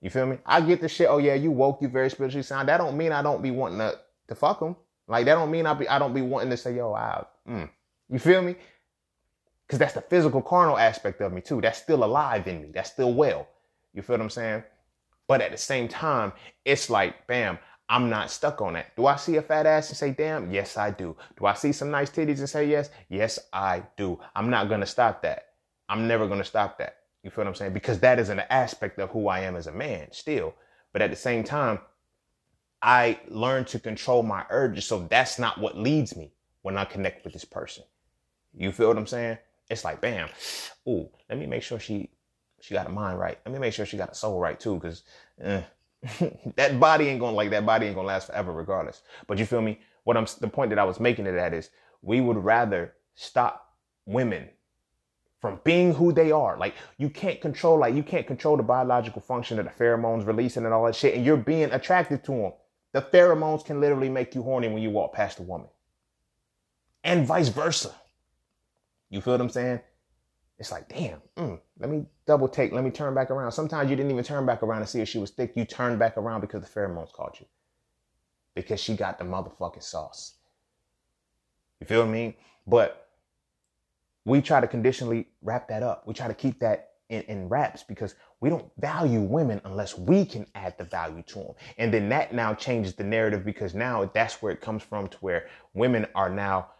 You feel me? I get the shit. Oh yeah, you woke, you very spiritually sound. That don't mean I don't be wanting to, to fuck them. Like that don't mean I be I don't be wanting to say yo, I, mm. you feel me? Because that's the physical carnal aspect of me too. That's still alive in me. That's still well. You feel what I'm saying? But at the same time, it's like, bam, I'm not stuck on that. Do I see a fat ass and say, damn? Yes, I do. Do I see some nice titties and say yes? Yes, I do. I'm not going to stop that. I'm never going to stop that. You feel what I'm saying? Because that is an aspect of who I am as a man still. But at the same time, I learned to control my urges. So that's not what leads me when I connect with this person. You feel what I'm saying? It's like, bam, ooh, let me make sure she she got a mind right. Let me make sure she got a soul right too, because eh, that body ain't gonna like that body ain't gonna last forever regardless. But you feel me? What I'm the point that I was making to that is we would rather stop women from being who they are. Like you can't control, like you can't control the biological function of the pheromones releasing and all that shit, and you're being attracted to them. The pheromones can literally make you horny when you walk past a woman. And vice versa. You feel what I'm saying? It's like, damn, mm, let me double take, let me turn back around. Sometimes you didn't even turn back around to see if she was thick. You turned back around because the pheromones caught you. Because she got the motherfucking sauce. You feel me? But we try to conditionally wrap that up. We try to keep that in, in wraps because we don't value women unless we can add the value to them. And then that now changes the narrative because now that's where it comes from to where women are now,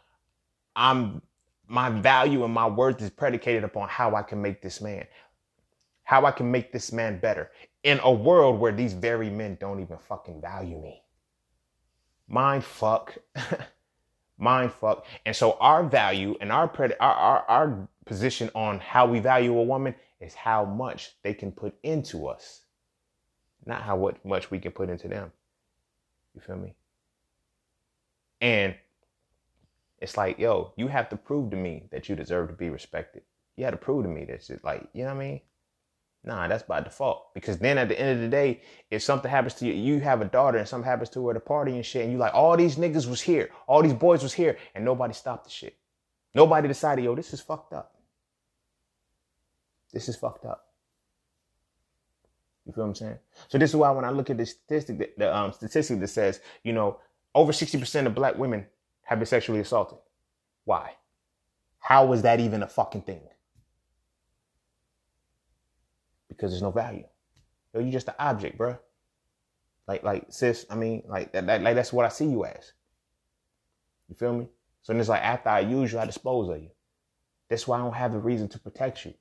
I'm my value and my worth is predicated upon how I can make this man, how I can make this man better in a world where these very men don't even fucking value me. Mind fuck. Mind fuck. And so our value and our, pred- our, our, our position on how we value a woman is how much they can put into us, not how much we can put into them. You feel me? And it's like, yo, you have to prove to me that you deserve to be respected. You have to prove to me that shit, like, you know what I mean? Nah, that's by default. Because then at the end of the day, if something happens to you, you have a daughter and something happens to her at a party and shit, and you like, all these niggas was here, all these boys was here, and nobody stopped the shit. Nobody decided, yo, this is fucked up. This is fucked up. You feel what I'm saying? So this is why when I look at the statistic, the um, statistic that says, you know, over 60% of black women have been sexually assaulted. Why? How was that even a fucking thing? Because there's no value. Yo, you just an object, bro. Like, like, sis, I mean, like that, that, like that's what I see you as. You feel me? So then it's like after I use you, I dispose of you. That's why I don't have a reason to protect you.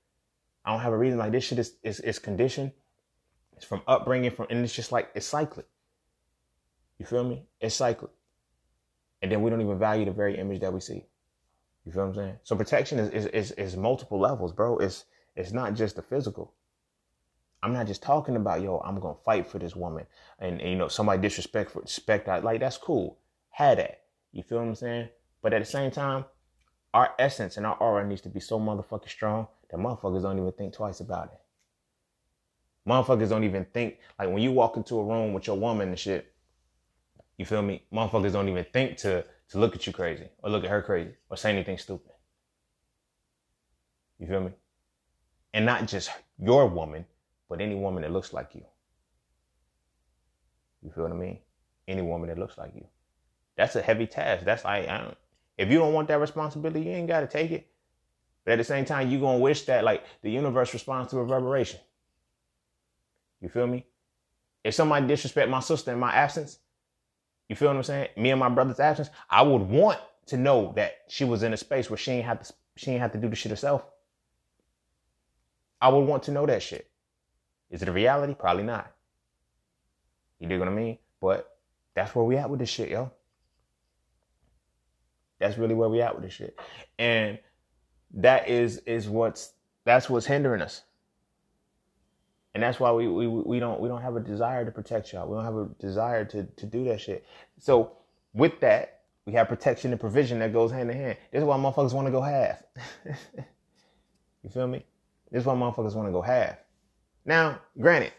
I don't have a reason. Like this shit is is, is conditioned. It's from upbringing, from and it's just like it's cyclic. You feel me? It's cyclic. And then we don't even value the very image that we see. You feel what I'm saying? So protection is is is, is multiple levels, bro. It's it's not just the physical. I'm not just talking about yo. I'm gonna fight for this woman, and, and you know somebody disrespect for respect. like that's cool. Had that. You feel what I'm saying? But at the same time, our essence and our aura needs to be so motherfucking strong that motherfuckers don't even think twice about it. Motherfuckers don't even think like when you walk into a room with your woman and shit. You feel me? Motherfuckers don't even think to to look at you crazy or look at her crazy or say anything stupid. You feel me? And not just your woman, but any woman that looks like you. You feel what I mean? Any woman that looks like you. That's a heavy task. That's like, I don't, if you don't want that responsibility, you ain't got to take it. But at the same time, you're going to wish that like the universe responds to reverberation. You feel me? If somebody disrespect my sister in my absence, you feel what I'm saying? Me and my brother's absence, I would want to know that she was in a space where she ain't have to she ain't have to do the shit herself. I would want to know that shit. Is it a reality? Probably not. You dig what I mean? But that's where we at with this shit, yo. That's really where we at with this shit. And that is is what's that's what's hindering us. And that's why we, we we don't we don't have a desire to protect y'all. We don't have a desire to to do that shit. So with that, we have protection and provision that goes hand in hand. This is why motherfuckers want to go half. you feel me? This is why motherfuckers want to go half. Now, granted,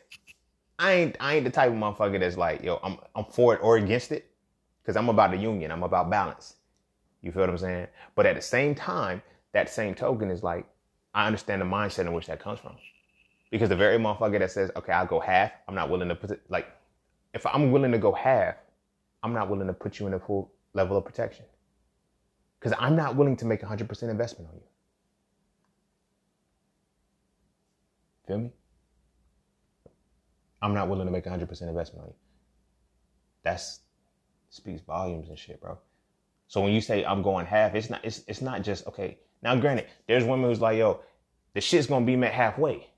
I ain't I ain't the type of motherfucker that's like, yo, I'm I'm for it or against it. Cause I'm about the union. I'm about balance. You feel what I'm saying? But at the same time, that same token is like, I understand the mindset in which that comes from. Because the very motherfucker that says, okay, I'll go half, I'm not willing to put like, if I'm willing to go half, I'm not willing to put you in a full level of protection. Because I'm not willing to make 100% investment on you. Feel me? I'm not willing to make 100% investment on you. That's speaks volumes and shit, bro. So when you say I'm going half, it's not it's it's not just okay. Now, granted, there's women who's like, yo, the shit's gonna be met halfway.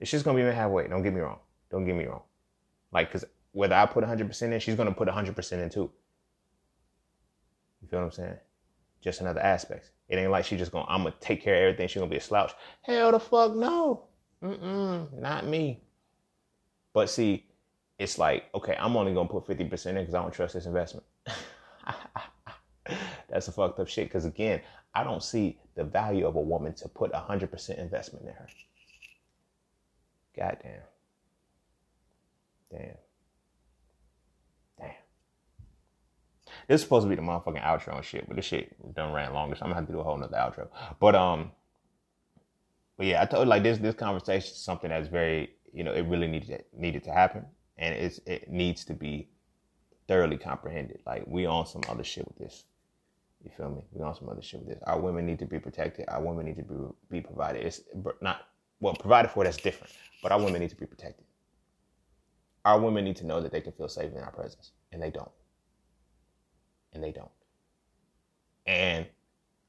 The shit's gonna be halfway. Don't get me wrong. Don't get me wrong. Like, cause whether I put 100% in, she's gonna put 100% in too. You feel what I'm saying? Just another aspect. It ain't like she just gonna, I'm gonna take care of everything. She's gonna be a slouch. Hell the fuck no. Mm-mm, not me. But see, it's like, okay, I'm only gonna put 50% in because I don't trust this investment. That's a fucked up shit. Because again, I don't see the value of a woman to put 100% investment in her. Goddamn. Damn. Damn. This is supposed to be the motherfucking outro and shit, but this shit done ran longer, so I'm gonna have to do a whole nother outro. But um, but yeah, I told like this this conversation is something that's very you know it really needed needed to happen, and it's it needs to be thoroughly comprehended. Like we on some other shit with this. You feel me? We on some other shit with this. Our women need to be protected. Our women need to be be provided. It's not well provided for. That's different. But our women need to be protected. Our women need to know that they can feel safe in our presence, and they don't. And they don't. And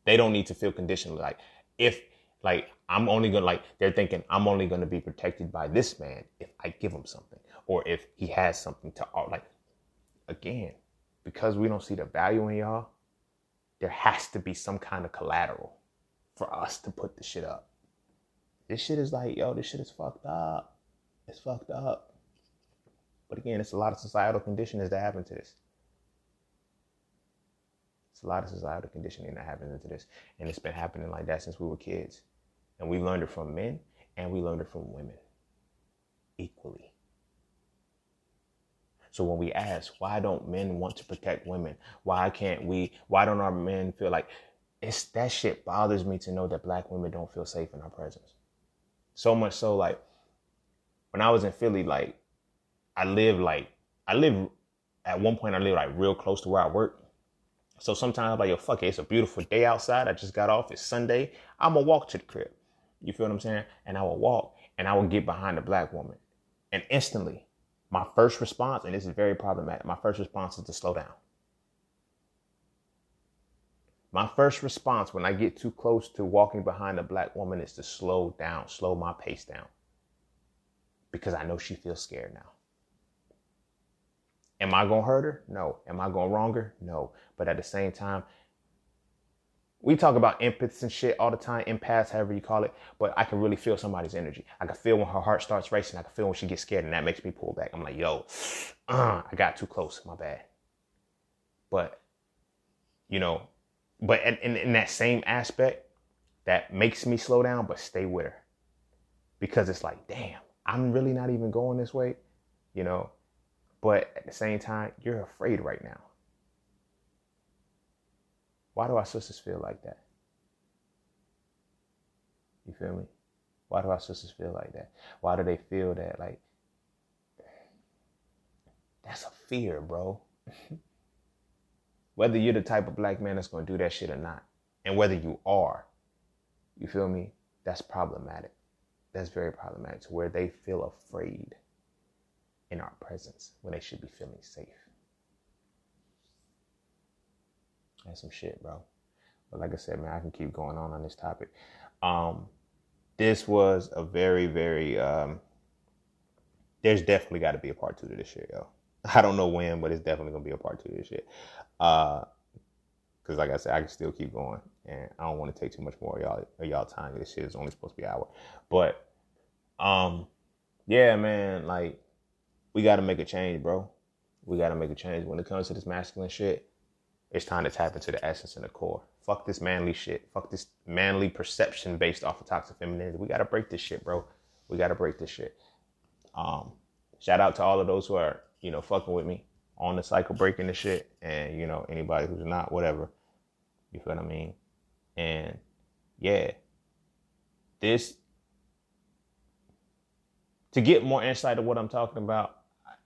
they don't need to feel conditional. Like if like I'm only gonna like they're thinking I'm only gonna be protected by this man if I give him something or if he has something to like again because we don't see the value in y'all there has to be some kind of collateral for us to put the shit up this shit is like yo this shit is fucked up it's fucked up but again it's a lot of societal conditionings that happen to this it's a lot of societal conditioning that happens into this and it's been happening like that since we were kids and we learned it from men and we learned it from women equally. So when we ask, why don't men want to protect women? Why can't we? Why don't our men feel like it's that shit bothers me to know that black women don't feel safe in our presence. So much so, like when I was in Philly, like I live like I live at one point I live like real close to where I work. So sometimes I'm like, yo, fuck it, it's a beautiful day outside. I just got off. It's Sunday. I'm gonna walk to the crib. You feel what I'm saying? And I will walk and I will get behind a black woman. And instantly, my first response, and this is very problematic, my first response is to slow down. My first response when I get too close to walking behind a black woman is to slow down, slow my pace down. Because I know she feels scared now. Am I going to hurt her? No. Am I going to wrong her? No. But at the same time, we talk about empaths and shit all the time, empaths, however you call it, but I can really feel somebody's energy. I can feel when her heart starts racing. I can feel when she gets scared, and that makes me pull back. I'm like, yo, uh, I got too close. My bad. But, you know, but in, in that same aspect, that makes me slow down, but stay with her. Because it's like, damn, I'm really not even going this way, you know? But at the same time, you're afraid right now. Why do our sisters feel like that? You feel me? Why do our sisters feel like that? Why do they feel that? Like, that's a fear, bro. whether you're the type of black man that's going to do that shit or not, and whether you are, you feel me? That's problematic. That's very problematic to where they feel afraid in our presence when they should be feeling safe. That's some shit, bro. But like I said, man, I can keep going on on this topic. Um, this was a very, very. Um, there's definitely got to be a part two to this shit, yo. I don't know when, but it's definitely gonna be a part two to this shit. Uh, cause like I said, I can still keep going, and I don't want to take too much more of y'all of y'all time. This shit is only supposed to be an hour, but um, yeah, man, like we got to make a change, bro. We got to make a change when it comes to this masculine shit. It's time to tap into the essence and the core. Fuck this manly shit. Fuck this manly perception based off of toxic femininity. We gotta break this shit, bro. We gotta break this shit. Um, shout out to all of those who are, you know, fucking with me on the cycle breaking the shit. And, you know, anybody who's not, whatever. You feel what I mean? And yeah. This to get more insight of what I'm talking about,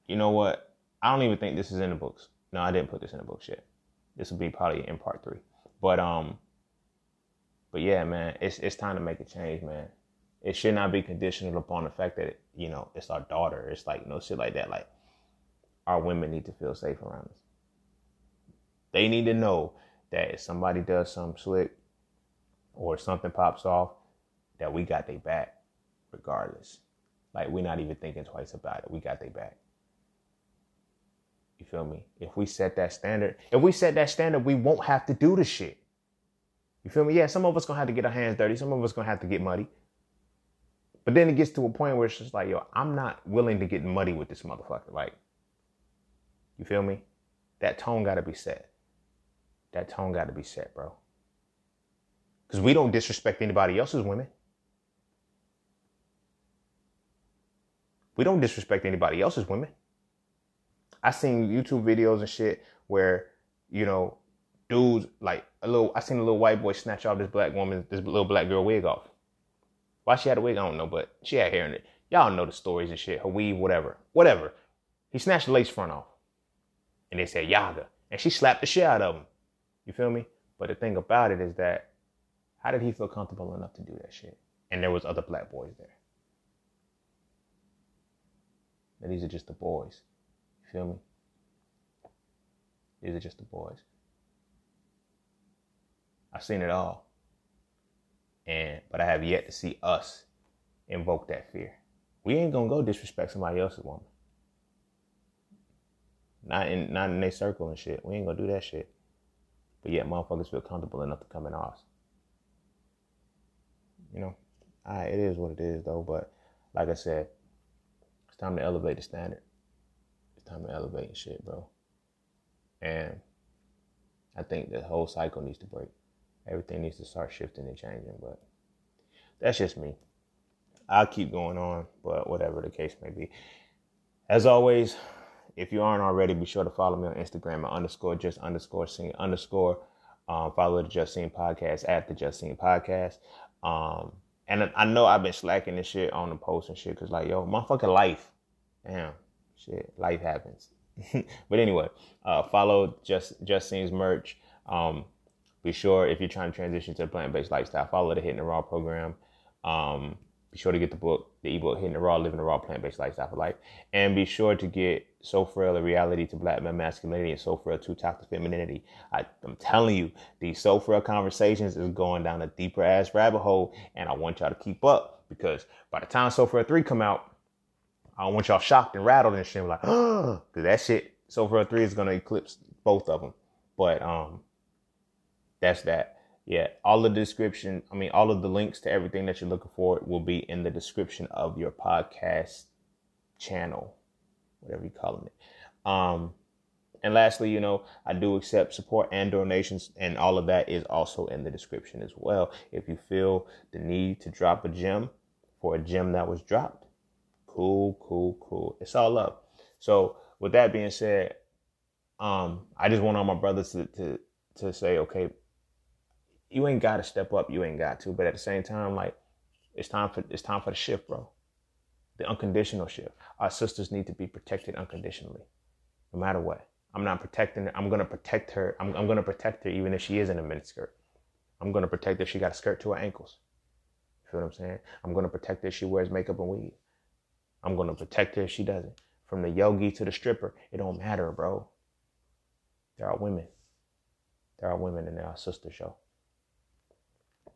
you know what? I don't even think this is in the books. No, I didn't put this in the books yet. This will be probably in part three. But um, but yeah, man, it's it's time to make a change, man. It should not be conditional upon the fact that you know it's our daughter. It's like no shit like that. Like our women need to feel safe around us. They need to know that if somebody does something slick or something pops off, that we got their back, regardless. Like we're not even thinking twice about it. We got their back. You feel me? If we set that standard, if we set that standard, we won't have to do the shit. You feel me? Yeah, some of us gonna have to get our hands dirty. Some of us gonna have to get muddy. But then it gets to a point where it's just like, yo, I'm not willing to get muddy with this motherfucker. Like, you feel me? That tone gotta be set. That tone gotta be set, bro. Because we don't disrespect anybody else's women. We don't disrespect anybody else's women. I seen YouTube videos and shit where, you know, dudes like a little I seen a little white boy snatch off this black woman, this little black girl wig off. Why she had a wig, I don't know, but she had hair in it. Y'all know the stories and shit. Her weave, whatever. Whatever. He snatched the lace front off. And they said Yaga. And she slapped the shit out of him. You feel me? But the thing about it is that how did he feel comfortable enough to do that shit? And there was other black boys there. And these are just the boys. You feel me? These are just the boys. I've seen it all. And but I have yet to see us invoke that fear. We ain't gonna go disrespect somebody else's woman. Not in not in their circle and shit. We ain't gonna do that shit. But yet motherfuckers feel comfortable enough to come in ours. You know? Alright, it is what it is though, but like I said, it's time to elevate the standard. It's time to elevate and shit, bro. And I think the whole cycle needs to break. Everything needs to start shifting and changing, but that's just me. I'll keep going on, but whatever the case may be. As always, if you aren't already, be sure to follow me on Instagram at underscore just underscore cine underscore. Um, follow the Just Cine podcast at the Just Cine podcast. Um, and I know I've been slacking this shit on the post and shit because like yo, motherfucking life, damn, shit, life happens. but anyway, uh, follow Just Just Cine's merch. Um, be sure if you're trying to transition to a plant based lifestyle, follow the Hitting the Raw program. Um, be sure to get the book, the ebook, Hitting the Raw, Living the Raw Plant Based Lifestyle for Life. And be sure to get So Frail, a reality to black men masculinity and So Frail, to toxic femininity. I, am telling you, these So Frail conversations is going down a deeper ass rabbit hole. And I want y'all to keep up because by the time So Frail 3 come out, I want y'all shocked and rattled and shit. Like, oh, that shit, So Frail 3 is going to eclipse both of them. But, um, that's that yeah, all the description, I mean, all of the links to everything that you're looking for will be in the description of your podcast channel, whatever you're calling it. Um, and lastly, you know, I do accept support and donations, and all of that is also in the description as well. If you feel the need to drop a gem for a gem that was dropped, cool, cool, cool. It's all up. So, with that being said, um, I just want all my brothers to to to say, okay, you ain't got to step up. You ain't got to. But at the same time, like it's time for it's time for the shift, bro. The unconditional shift. Our sisters need to be protected unconditionally, no matter what. I'm not protecting her. I'm gonna protect her. I'm, I'm gonna protect her even if she is in a miniskirt. I'm gonna protect her if she got a skirt to her ankles. You feel what I'm saying? I'm gonna protect her if she wears makeup and weave. I'm gonna protect her if she doesn't. From the yogi to the stripper, it don't matter, bro. There are women. There are women and there are sisters, show.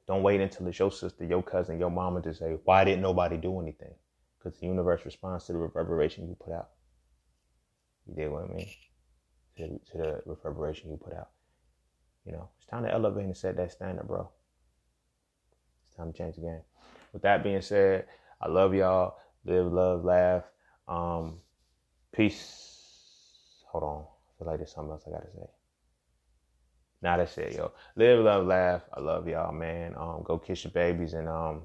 Don't wait until it's your sister, your cousin, your mama to say, why didn't nobody do anything? Because the universe responds to the reverberation you put out. You did what I mean? To, to the reverberation you put out. You know, it's time to elevate and set that standard, bro. It's time to change the game. With that being said, I love y'all. Live, love, laugh. Um, peace. Hold on. I feel like there's something else I gotta say. Now that's it, yo. Live, love, laugh. I love y'all, man. Um, go kiss your babies and um,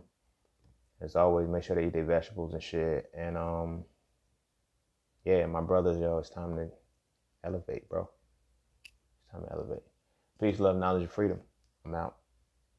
as always, make sure they eat their vegetables and shit. And um, yeah, my brothers, yo, it's time to elevate, bro. It's time to elevate. Peace, love, knowledge, and freedom. I'm out.